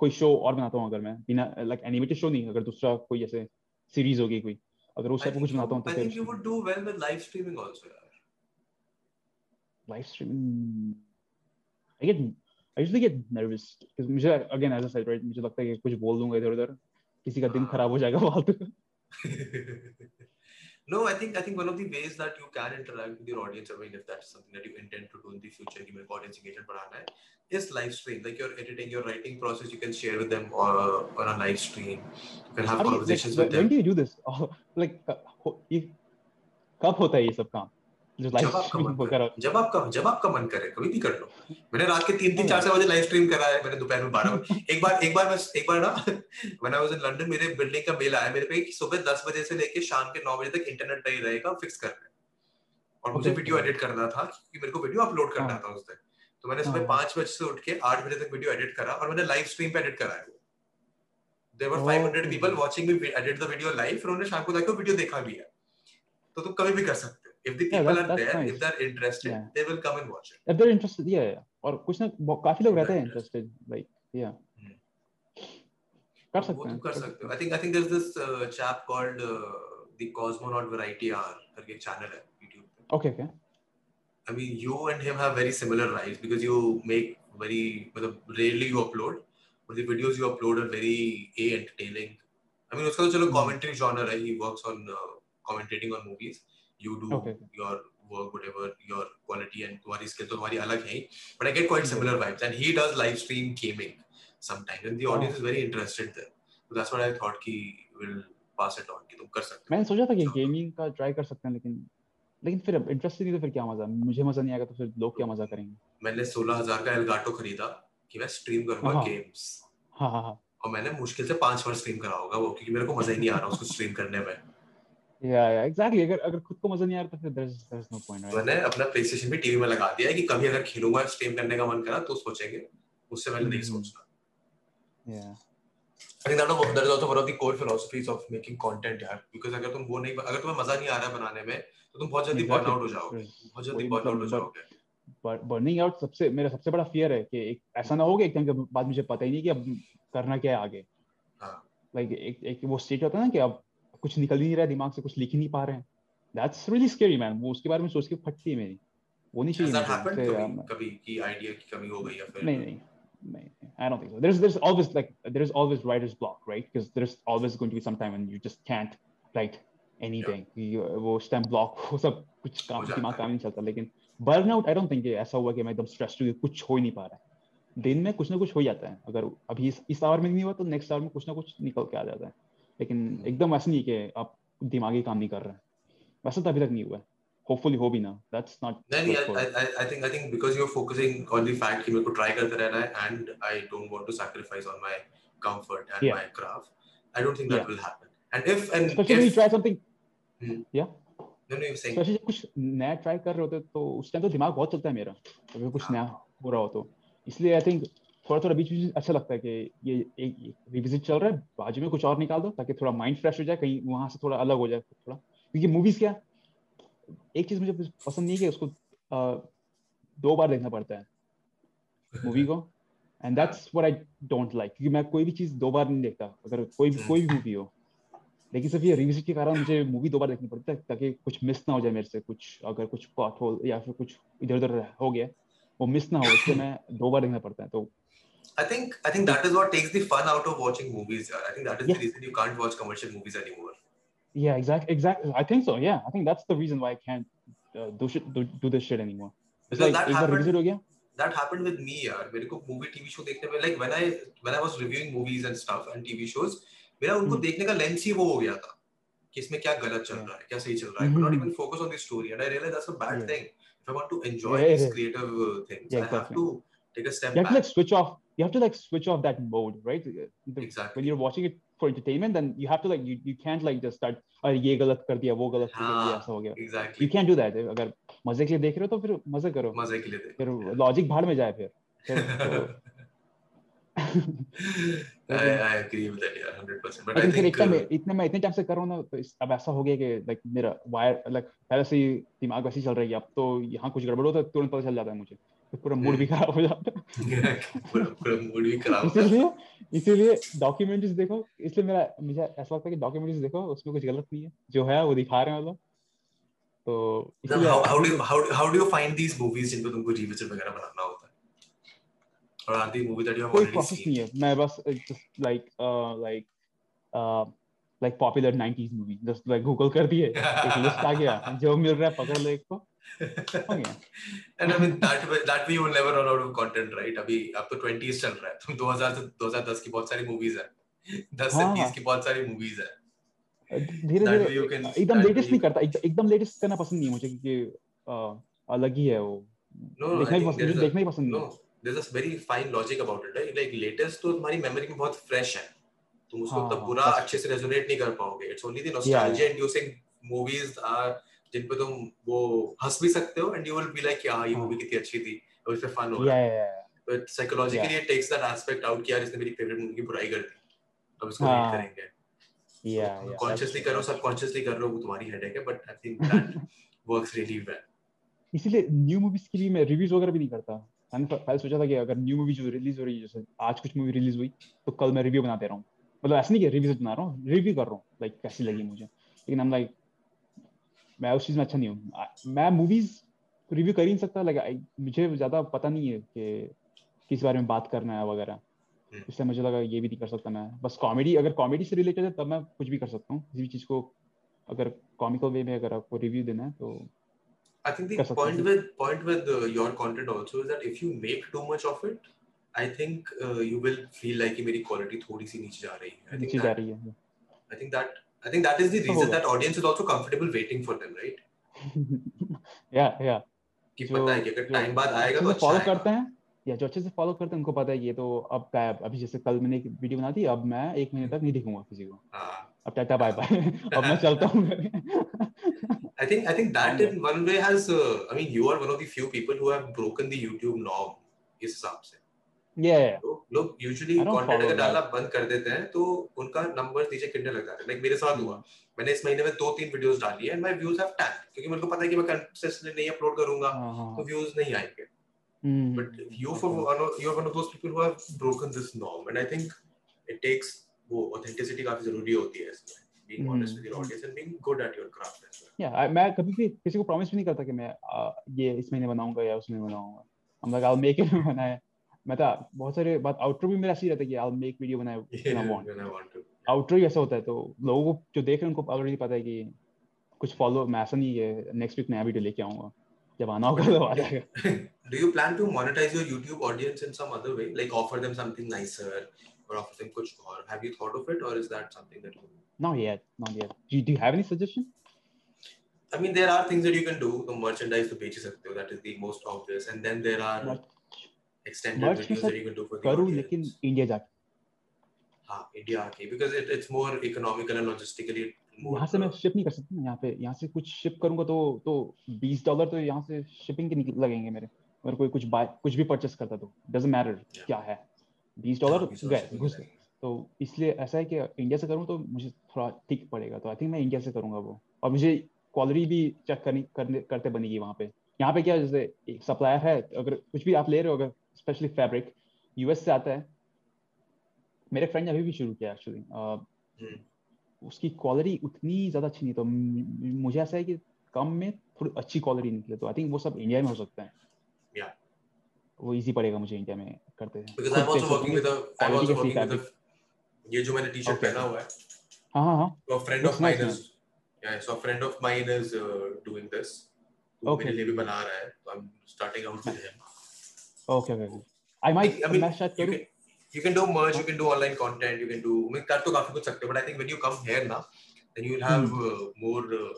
कोई शो और बनाता हूँ अगर मैं बिना लाइक एनिमेटेड शो नहीं अगर दूसरा कोई ऐसे सीरीज़ होगी कोई अगर उस टाइप का कुछ बनाता हूँ तो फिर think you would do well with live streaming also यार live streaming get I usually get nervous because मुझे again as I said right मुझे लगता है कि कुछ बोल दूँगा इधर उधर किसी का दिन हाँ। खराब हो जाएगा फालतू no, I think I think one of the ways that you can interact with your audience, I mean, if that's something that you intend to do in the future, कि मेरे को audience engagement बढ़ाना है, is live stream. Like your editing, your writing process, you can share with them or on a live stream. You can have How do you, like, conversations when, with when them. do you do this oh, like क- हो- ये कब होता है ये सब काम जो लाइव जब आपका मन जब आपका जब आपका मन करे कभी भी कर लो। मैंने रात के तीन तीन चार चार बजे लाइव स्ट्रीम करा है मैंने दोपहर में बारह बजे। एक बार एक बार मैं एक बार ना was in मेरे बिल्डिंग का मेल आया मेरे पे कि सुबह दस बजे से लेके शाम के नौ बजे तक इंटरनेट नहीं रहेगा फिक्स रहे और मुझे वीडियो एडिट करना था क्योंकि मेरे को वीडियो अपलोड करना हाँ। था उस दिन। तो मैंने सुबह हाँ। पाँच बजे से उठ के आठ बजे तक वीडियो एडिट करा और मैंने लाइव स्ट्रीम पे एडिट करा है there were 500 people watching me edit the video live फिर उन्होंने शाम को जाके वीडियो देखा भी है। तो तुम कभी भी कर सकते हो। if the Yeah, people that- are that's there nice. if they're interested Yeah. they will come and watch it if they're interested yeah, yeah. और कुछ ना बहुत- काफी लोग रहते हैं Interested. interested like yeah हम्म। कर वो सकते तुम हैं कर सकते हो I think I think there is this chap called the Cosmonaut Variety Hour करके एक चैनल है YouTube पे okay okay I mean you and him have very similar lives because you make very मतलब rarely you upload but the videos you upload are very a entertaining I mean उसका तो चलो Hmm. commentary genre है he works on uh, commentating on movies you do Okay. your work whatever your quality and तुम्हारी skill तो तुम्हारी अलग है but I get quite Hmm. similar vibes and he does live stream gaming sometimes and the Oh. audience is very interested there so that's what I thought कि will pass it on कि तुम कर सकते हो मैंने सोचा था कि Sure. गेमिंग का ट्राई कर सकते हैं लेकिन लेकिन फिर इंटरेस्ट नहीं तो फिर क्या मज़ा मुझे मज़ा नहीं आएगा तो फिर लोग क्या मज़ा करेंगे मैंने सोलह हज़ार का एलगाटो खरीदा कि मैं स्ट्रीम करूँगा हाँ। गेम्स हाँ हाँ हाँ और मैंने मुश्किल से पाँच बार स्ट्रीम करा होगा वो क्योंकि मेरे को मज़ा ही नहीं आ रहा उसको स्ट्रीम करने में या या एग्जैक्टली अगर अगर खुद को मज़ा नहीं आ रहा तो फिर there's there's no point right? मैंने अपना प्ले स्टेशन भी टीवी में लगा दिया है कि कभी अगर खेलूँगा स्ट्रीम करने का मन करा तो सोचेंगे। उससे पहले नहीं। सोचना is that is also one of the core philosophies of making यार। Because अगर तुम वो नहीं अगर तुम्हें मज़ा नहीं आ रहा है बनाने में तो तुम बहुत जल्दी बर्न आउट हो जाओगे। बहुत जल्दी बर्न आउट हो जाओगे। बर्निंग आउट सबसे मेरा सबसे बड़ा फियर है कि एक ऐसा ना हो कि एक टाइम के बाद मुझे पता ही नहीं कि अब करना क्या है आगे। हाँ। लाइक एक एक वो स्टेट होता है ना कि अब कुछ निकल ही नहीं रहा दिमाग से कुछ लिख ही नहीं पा रहे हैं। दैट्स रियली स्कैरी मैन वो उसके बारे में सोच के फटती है मेरी। वो नहीं चाहिए कभी? कभी की आइडिया की कमी हो गई या फिर नहीं नहीं I don't think so. There's there's always like there's always writer's block, right? Because there's always going to be some time when you just can't write anything. You, वो time block वो सब कुछ काम दिमाग। काम नहीं चलता। लेकिन burnout I don't think ये ऐसा हुआ कि मैं एकदम stressed हूँ कि कुछ हो ही नहीं पा रहा है। दिन में कुछ ना कुछ हो जाता है। अगर अभी इस, इस आवर में नहीं हुआ तो नेक्स्ट आवर में कुछ ना कुछ निकल के आ जाता है। लेकिन एकदम ऐसा नहीं कि आप दिमागी काम नहीं कर रहे हैं वैसा तो अभी तक नहीं हुआ है होपफुली हो भी ना दैट्स नॉट नहीं I, I, I think I think because you're focusing on the fact कि मेरे को try करते रहना है and I don't want to sacrifice on my comfort and Yeah. my craft I don't think that Yeah. will happen and if and especially when you try something hmm. yeah no no you're saying especially जब कुछ नया try कर रहे होते हैं, तो उस time तो दिमाग बहुत चलता है मेरा अगर कुछ नया हो रहा हो तो इसलिए आई थिंक थोड़ा थोड़ा बीच बीच अच्छा लगता है कि ये एक रिविजिट चल रहा है बाजू में कुछ और निकाल दो ताकि थोड़ा माइंड फ्रेश हो जाए कहीं वहाँ से थोड़ा अलग हो जाए थोड़ा। क्योंकि मूवीज़ क्या एक चीज़ मुझे पसंद नहीं है कि उसको अ, दो बार देखना पड़ता है। मूवी को। And that's what I don't like क्योंकि मैं कोई भी चीज़ दो बार नहीं देखता अगर कोई भी कोई भी मूवी हो। लेकिन सिर्फ़ ये रिविजिट के कारण मुझे मूवी दो बार देखनी पड़ती है ताकि कुछ मिस ना हो जाए मेरे से कुछ अगर कुछ पॉट हो या फिर कुछ इधर उधर हो गया वो मिस ना हो इसलिए मैं दो बार देखना पड़ता है तो I think I think that is what takes the fun out of watching movies yeah. I think that is the Yeah. reason you can't watch commercial movies anymore yeah exactly exactly I think so yeah I think that's the reason why I can't uh, do shit do, do this shit anymore it's Because like that एक बार happened- revisit हो गया that happened with me यार मेरे को movie TV show देखने में like when I when I was reviewing movies and stuff and TV shows मेरा उनको Hmm. देखने का लेंस ही वो हो गया था कि इसमें क्या गलत चल Yeah. रहा है क्या सही चल रहा है I could not Mhm. even focus on the story and I realized that's a bad Yeah. thing if I want to enjoy Yeah, these yeah. creative uh, things Yeah, I have exactly. to take a step you have to like switch off you have to like switch off that mode right The- Exactly. when you're watching it for entertainment then you have to like you, you can't like just start अरे ये गलत कर दिया वो गलत कर दिया हाँ, ऐसा हो गया exactly you can't do that अगर मज़े के लिए देख रहे हो तो फिर मज़े करो मज़े के लिए फिर देख लॉजिक भाड़ में जाए फिर फिर तो- I, I agree with that yeah 100% but I लेकिन फिर think इतना मैं uh, इतने मैं इतने टाइम से कर रहा हूँ ना तो अब ऐसा हो गया कि लाइक मेरा वायर लाइक पहले से ही दिमाग वैसे ही चल रही है अब तो यहाँ कुछ गड़बड़ होता है तुरंत पता चल जाता है मुझे तो पूरा मूड भी खराब हो जाता है। पूरा पूरा मूड भी खराब जाता इसीलिए इसीलिए डॉक्यूमेंट्रीज देखो इसलिए मेरा मुझे ऐसा लगता है कि डॉक्यूमेंट्रीज देखो उसमें कुछ गलत नहीं है। जो है वो दिखा रहे हैं लोग तो do you how, how do you find these movies जिनको तुमको रिविजिट वगैरह बनाना होता है? or are they movie that you have कोई already नहीं है। मैं बस just like like like popular 90s movie just like Google कर दिए। एक लिस्ट आ गया। जो मिल रहा है पकड़ ले एक को। हो गया And I mean that way, that way you will never run out of content, right? अभी अब तो 20s चल रहा है. तुम 2000 से 2010 की बहुत सारी movies है. 10 से हाँ। 30 की बहुत सारी movies है. धीरे धीरे एकदम लेटेस्ट नहीं करता एकदम- लेटेस्ट करना पसंद नहीं है मुझे क्योंकि अलग ही है वो No, देखना ही पसंद मुझे देखना ही नहीं there's a very fine logic about it, right? Like latest तो तुम्हारी memory में बहुत fresh है. तुम उसको हाँ, तब हाँ, पूरा अच्छे से resonate नहीं कर पाओगे. Only the Yeah, nostalgia inducing movies are जिन पे तुम वो हंस भी सकते हो and you will be like yeah ये हाँ। movie कितनी अच्छी थी और इस पे fun हो रहा है. या या But psychologically it takes that aspect out कि यार इसने मेरी favorite movie की बुराई कर दी. अब इसको हाँ। hate करेंगे. या या Consciously करो subconsciously कर रहे हो वो तुम्हारी headache है but I think that works really well. इसीलिए न्यू मूवीज़ के लिए मैं रिव्यूज़ वगैरह भी नहीं करता मैंने पहले सोचा था कि अगर न्यू मूवी जो रिलीज़ हो रही है जैसे आज कुछ मूवी रिलीज़ हुई तो कल मैं रिव्यू बनाते रहा हूँ मतलब ऐसा नहीं कि रिव्यूज़ बना रहा हूँ रिव्यू कर रहा हूँ लाइक कैसी लगी मुझे लेकिन हम लाइक मैं उस चीज़ में अच्छा नहीं हूँ। मैं मूवीज़ रिव्यू कर ही नहीं सकता लाइक मुझे ज़्यादा पता नहीं है कि किस बारे में बात करना है वगैरह। हम्म। इसलिए मुझे लगा ये भी नहीं कर सकता मैं। बस कॉमेडी अगर कॉमेडी से रिलेटेड है तब मैं कुछ भी कर सकता हूँ। किसी भी चीज़ को अगर कॉमिकल वे में अगर आपको रिव्यू देना है तो I think the point with point with uh, your content also is that if you make too much of it, I think uh, you will feel like मेरी quality थोड़ी सी नीचे जा रही है. नीचे जा रही है I think that I think that is the तो reason होगा। that audience is also comfortable waiting for them, right? या या कि जो- पता है कि अगर जो टाइम बाद आएगा तो अच्छे से अच्छा फॉलो आएगा. करते हैं या जो अच्छे से फॉलो करते हैं उनको पता है ये तो अब गायब अभी जैसे कल मैंने एक वीडियो बना दी अब मैं एक महीने तक नहीं दिखूंगा किसी को हाँ. अब टाटा बाय बाय अब मैं चलता हूँ I think I think that in one way has uh, I mean you are one of the few people who have broken the YouTube norm इस हिसाब से. या लोग यूजुअली कंटेंट अगर डालना बंद कर देते हैं तो उनका नंबर नीचे गिरने लग जाता है। लाइक मेरे साथ. हुआ। मैंने इस महीने में दो तीन वीडियोस डाली है एंड माय व्यूज़ हैव क्योंकि मेरे को पता है कि मैं नहीं अपलोड करूँगा हाँ हाँ तो व्यूज़ नहीं आएँगे। हम्म, but you for you are one of those people who have broken this norm and I think it takes वो ऑथेंटिसिटी काफ़ी ज़रूरी होती है इसमें being. Honest with your audience and being good at your craft as well मैं कभी भी किसी को प्रॉमिस भी नहीं करता कि मैं ये इस महीने बनाऊँगा या उस महीने बनाऊँगा। मैं तो बहुत सारे बात आउटरो भी मेरा ऐसी रहता है कि आई मेक वीडियो बनाए when I want when I want to outro ही ऐसा होता है तो लोगों को जो देख रहे हैं उनको ऑलरेडी पता है कि कुछ फॉलो मैं ऐसा नहीं है नेक्स्ट वीक नया वीडियो लेके आऊँगा जब आना होगा तो आ जाएगा Do you plan to monetize your YouTube other way, like offer them something nicer or offer them kuch or have you thought of it, or is that something that you? not yet not yet do you, do you have any suggestion I mean, there are things that you can do. The merchandise to बेच सकते हो, that is the most obvious, and then there are Merch- extended videos that you can do for the करूँ audience. लेकिन India जाके। हाँ, India आके because it, it's more economical and logistically more. यहाँ से मैं शिप नहीं कर सकता यहाँ पे यहाँ से कुछ शिप करूँगा तो तो बीस डॉलर तो यहाँ से शिपिंग के लगेंगे मेरे। अगर कोई कुछ बाय कुछ भी परचेस करता तो डजेंट मैटर. क्या है। बीस डॉलर गए घुस गए। तो इसलिए ऐसा है कि इंडिया से करूँ तो मुझे थोड़ा ठीक पड़ेगा। तो आई थिंक मैं इंडिया से करूँगा वो। और मुझे क्वालिटी भी चेक करनी करने करते बनेगी वहाँ पे। यहाँ पे क्या जैसे एक सप्लायर है अगर कुछ भी आप ले रहे हो अगर स्पेशली फैब्रिक यूएस से आता है। मेरे फ्रेंड ने अभी भी शुरू किया एक्चुअली हम्म। उसकी क्वालिटी उतनी ज़्यादा अच्छी नहीं तो मुझे ऐसा है कि कम में थोड़ी अच्छी क्वालिटी निकले तो आई थिंक वो सब इंडिया में हो सकता है। या वो इजी पड़ेगा मुझे इंडिया में करते हैं because I am also working with a I am also working with a ये जो मैंने टी-शर्ट पहना हुआ है। हाँ हाँ so friend of mine is yeah so friend of mine is doing this okay मेरे लिए भी बना रहा है तो I okay okay I might I mean, मैं शायद you can you can do merch, you can do online content, you can do. I mean, कर तो काफ़ी कुछ सकते हो, but I think when you come here now, then you will have uh, more uh,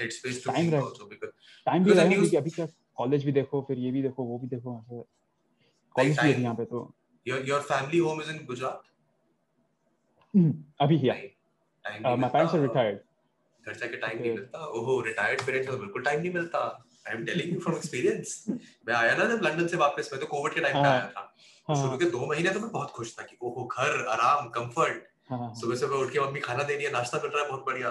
headspace to Hmm. Time think also because time भी रहेगा क्योंकि अभी क्या कॉलेज भी देखो फिर ये भी देखो वो भी देखो ऐसे कॉलेज भी time- है यहाँ पे तो your your family home is in Gujarat. हम्म, अभी हिया Time नहीं पेरेंट्स आर मिलता, रिटायर्ड घर जाके टाइम नहीं Okay. मिलता ओहो रिटायर्ड पेरेंट्स को बिल्कुल टाइम नहीं मिलता I am telling you from experience मैं आया ना जब लंदन से वापस मैं तो कोविड के टाइम पे हाँ। आया था। तो हाँ। शुरू के दो महीने तो मैं बहुत खुश था कि ओहो घर आराम कंफर्ट हाँ सुबह सुबह उठ के मम्मी खाना दे रही है नाश्ता मिल रहा है बहुत बढ़िया.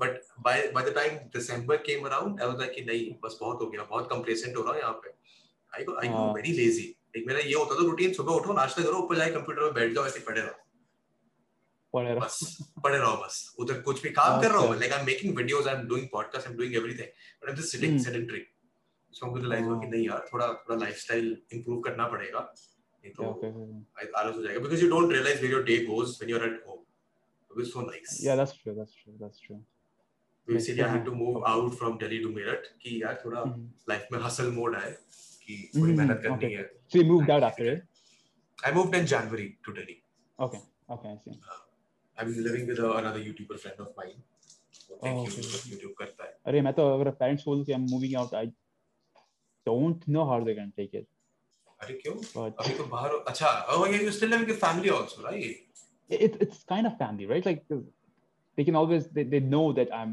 But by by the time December came around I was like कि नहीं बस बहुत हो गया बहुत कंप्लेसेंट हो रहा हूँ यहाँ पे। आई गो आई गो। वेरी लेजी एक मेरा ये होता था रूटीन सुबह उठो नाश्ता करो ऊपर जाके कंप्यूटर में बैठ जाओ ऐसे पढ़े रहो। पढ़े रहो पढ़े रहो बस उधर कुछ भी काम कर रहा हूँ like I am making videos I am doing podcast I am doing everything but I am just sitting sedentary so I am realizing कि नहीं यार थोड़ा थोड़ा लाइफस्टाइल इंप्रूव करना पड़ेगा तो आई आलस हो जाएगा। Because you don't realize where your day goes when you are at home it is so nice yeah that's true that's true that's true तो इसीलिए I had to move out from Delhi to Meerut कि यार थोड़ा life में hustle mode आए कि थोड़ी मेहनत करनी है। So you moved out after it I moved in January to Delhi okay okay I see. I'm living with a, another YouTuber friend of mine वो thank Oh, you okay. जो YouTube करता है अरे मैं तो अगर पेरेंट्स बोलूँ कि I'm moving out, I don't know how they're gonna take it. अरे क्यों But अभी तो बाहर हो- अच्छा oh yeah you're still living with family also right it, it's kind of family, right? Like they can always they, they know that I'm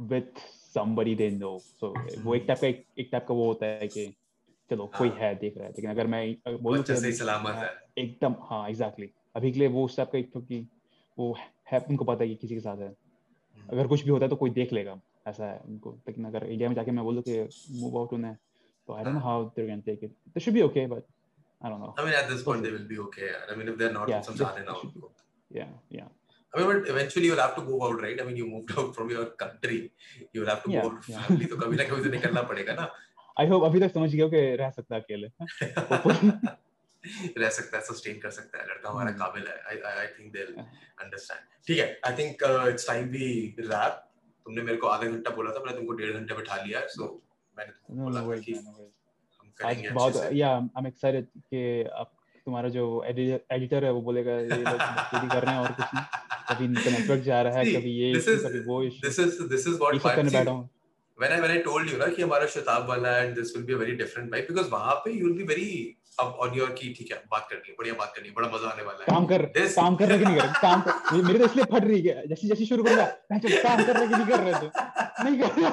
with somebody they know. So वो एक type का एक, type का वो होता है कि चलो कोई हाँ। है देख रहा है लेकिन अगर मैं बोलूँ सही अभी- सलामत हाँ, है एकदम हाँ एग्जैक्टली अभी के लिए वो उस टाइप का एक तो कि वो है उनको पता है कि किसी के साथ है। हम्म। अगर कुछ भी होता है तो कोई देख लेगा ऐसा है उनको। लेकिन अगर इंडिया में जाके मैं बोलूँ कि मूव आउट उन्हें तो I don't know how they can take it they should be okay but I don't know I mean at this point they will be okay I mean if they are not some जाने now या या I mean, but eventually you'll have to move out, right? I mean, you moved out from your country. You'll have to yeah, move out तो कभी ना कभी तो निकलना पड़ेगा ना. I hope अभी तक समझ गया कि रह सकता अकेले. रह सकता है सस्टेन कर सकता है। लड़का हमारा हम्म। काबिल है। I I think they understand ठीक है I think it's time we wrap तुमने मेरे को आधा घंटा बोला था मैंने तुमको डेढ़ घंटे बैठा लिया सो मैंने तुमको बोला कि हम करेंगे बहुत या आई एम एक्साइटेड कि आप तुम्हारा जो एडिटर है वो बोलेगा ये लोग पूरी कर रहे हैं और कुछ नहीं। कभी नेटवर्क जा रहा है कभी ये कभी वो this is this is what five when I when I told you ना कि हमारा शताब वाला and this will be a very different vibe because वहाँ पे you will be very up on your की ठीक है बात करनी है बढ़िया बात करनी है बड़ा मज़ा आने वाला है काम कर This- काम कर रहे कि नहीं कर काम कर मेरे तो इसलिए फट रही है जैसे जैसे शुरू करूँगा मैं चल काम कर रहे कि नहीं कर रहे थे नहीं कर रहा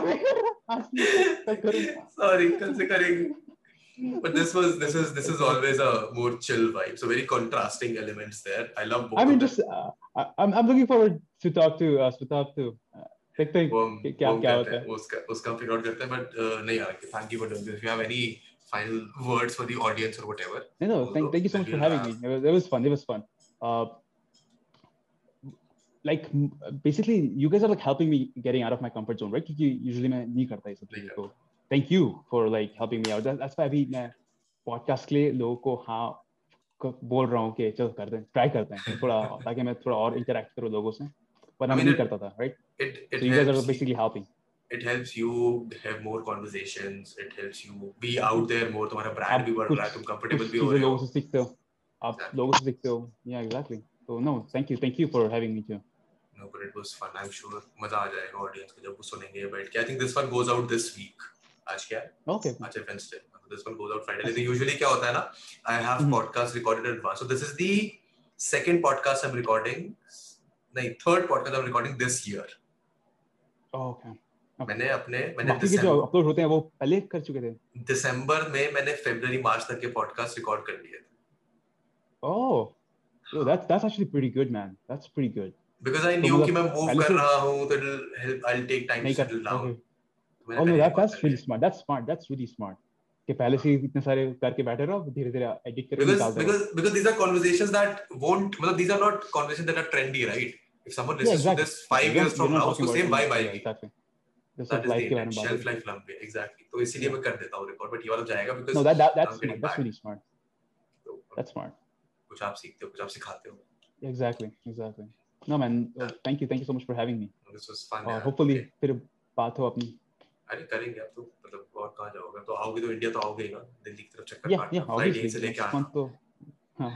नहीं, कल से करेंगे. But this was this is this is always a more chill vibe. So very contrasting elements there. I love both. I mean just uh, I'm I'm looking forward to talk to uh, to talk to देखते हैं वो क्या वो क्या होता है वो उसका उसका फिगर आउट करते हैं बट नहीं यार thank you for doing this if you have any final words for the audience और whatever No, no, thank, thank you so much for having me. It was, it was fun. It was fun. Uh, like basically, you guys are like helping me getting out of my comfort zone, right? क्योंकि usually मैं नहीं करता ये सब चीज़ें तो thank you for like helping me out. That, that's why अभी मैं podcast के लिए लोगों को हाँ बोल रहा हूँ कि चलो करते हैं, try करते हैं थोड़ा ताकि मैं थोड़ा और interact करूँ लोगों से. I मैं नहीं करता था, right? it it So you guys are helps basically helping. it helps you have more conversations it helps you be out there more तुम्हारा brand भी बढ़ रहा है तुम comfortable भी हो रहे लोगों से सीखते हो. आप लोगों से सीखते हो. Yeah, exactly. So no, thank you, thank you for having me too. No, but it was fun. I'm sure मज़ा आ जाएगा ऑडियंस को जब वो सुनेंगे बैठ के. I think this one goes out this week. आज क्या है? Okay. आज है Wednesday. This one goes out Friday. लेकिन usually क्या होता है ना? I have Mhm. podcast recorded in advance. So this is the second podcast I'm recording. नहीं, I'm recording this year. Oh, okay. Okay. मैंने अपने मैंने के जो दिसंबर अपलोड होते हैं वो पहले कर चुके थे दिसंबर में मैंने फरवरी मार्च तक के पॉडकास्ट रिकॉर्ड कर लिए थे Oh, yo, that's that's actually pretty good, man. That's pretty good. Because I तो न्यू मतलब कि मैं मूव कर से- रहा हूँ तो okay. तो मैंने Oh no, पहले that record that's कर really लिया। smart. That's smart. That's really smart. कि पहले से ही इतने सारे करके बैठे रहो धीरे धीरे एडिट करके because निकालते रहो because because these are conversations that won't मतलब these are not conversations that are trendy right if someone listens Yeah, exactly. to this five years from now उसको vibe something- आएगी. That is the intent shelf life लंबे exactly तो इसीलिए मैं कर देता हूँ रिकॉर्ड बट ये वाला जाएगा because No, that that that's smart. That's really smart. तो That's smart. कुछ आप सीखते हो कुछ आप सिखाते हो Exactly, exactly. No man, uh, thank you, thank you so much for having me. this was fun और hopefully Okay. फिर बात हो अपनी. अरे करेंगे अब तो मतलब और कहाँ जाओगे तो आओगे तो इंडिया तो आओगे ही ना दिल्ली की तरफ़ चक्कर Yeah, फ़्लाइट यहीं से लेके आना month तो हाँ.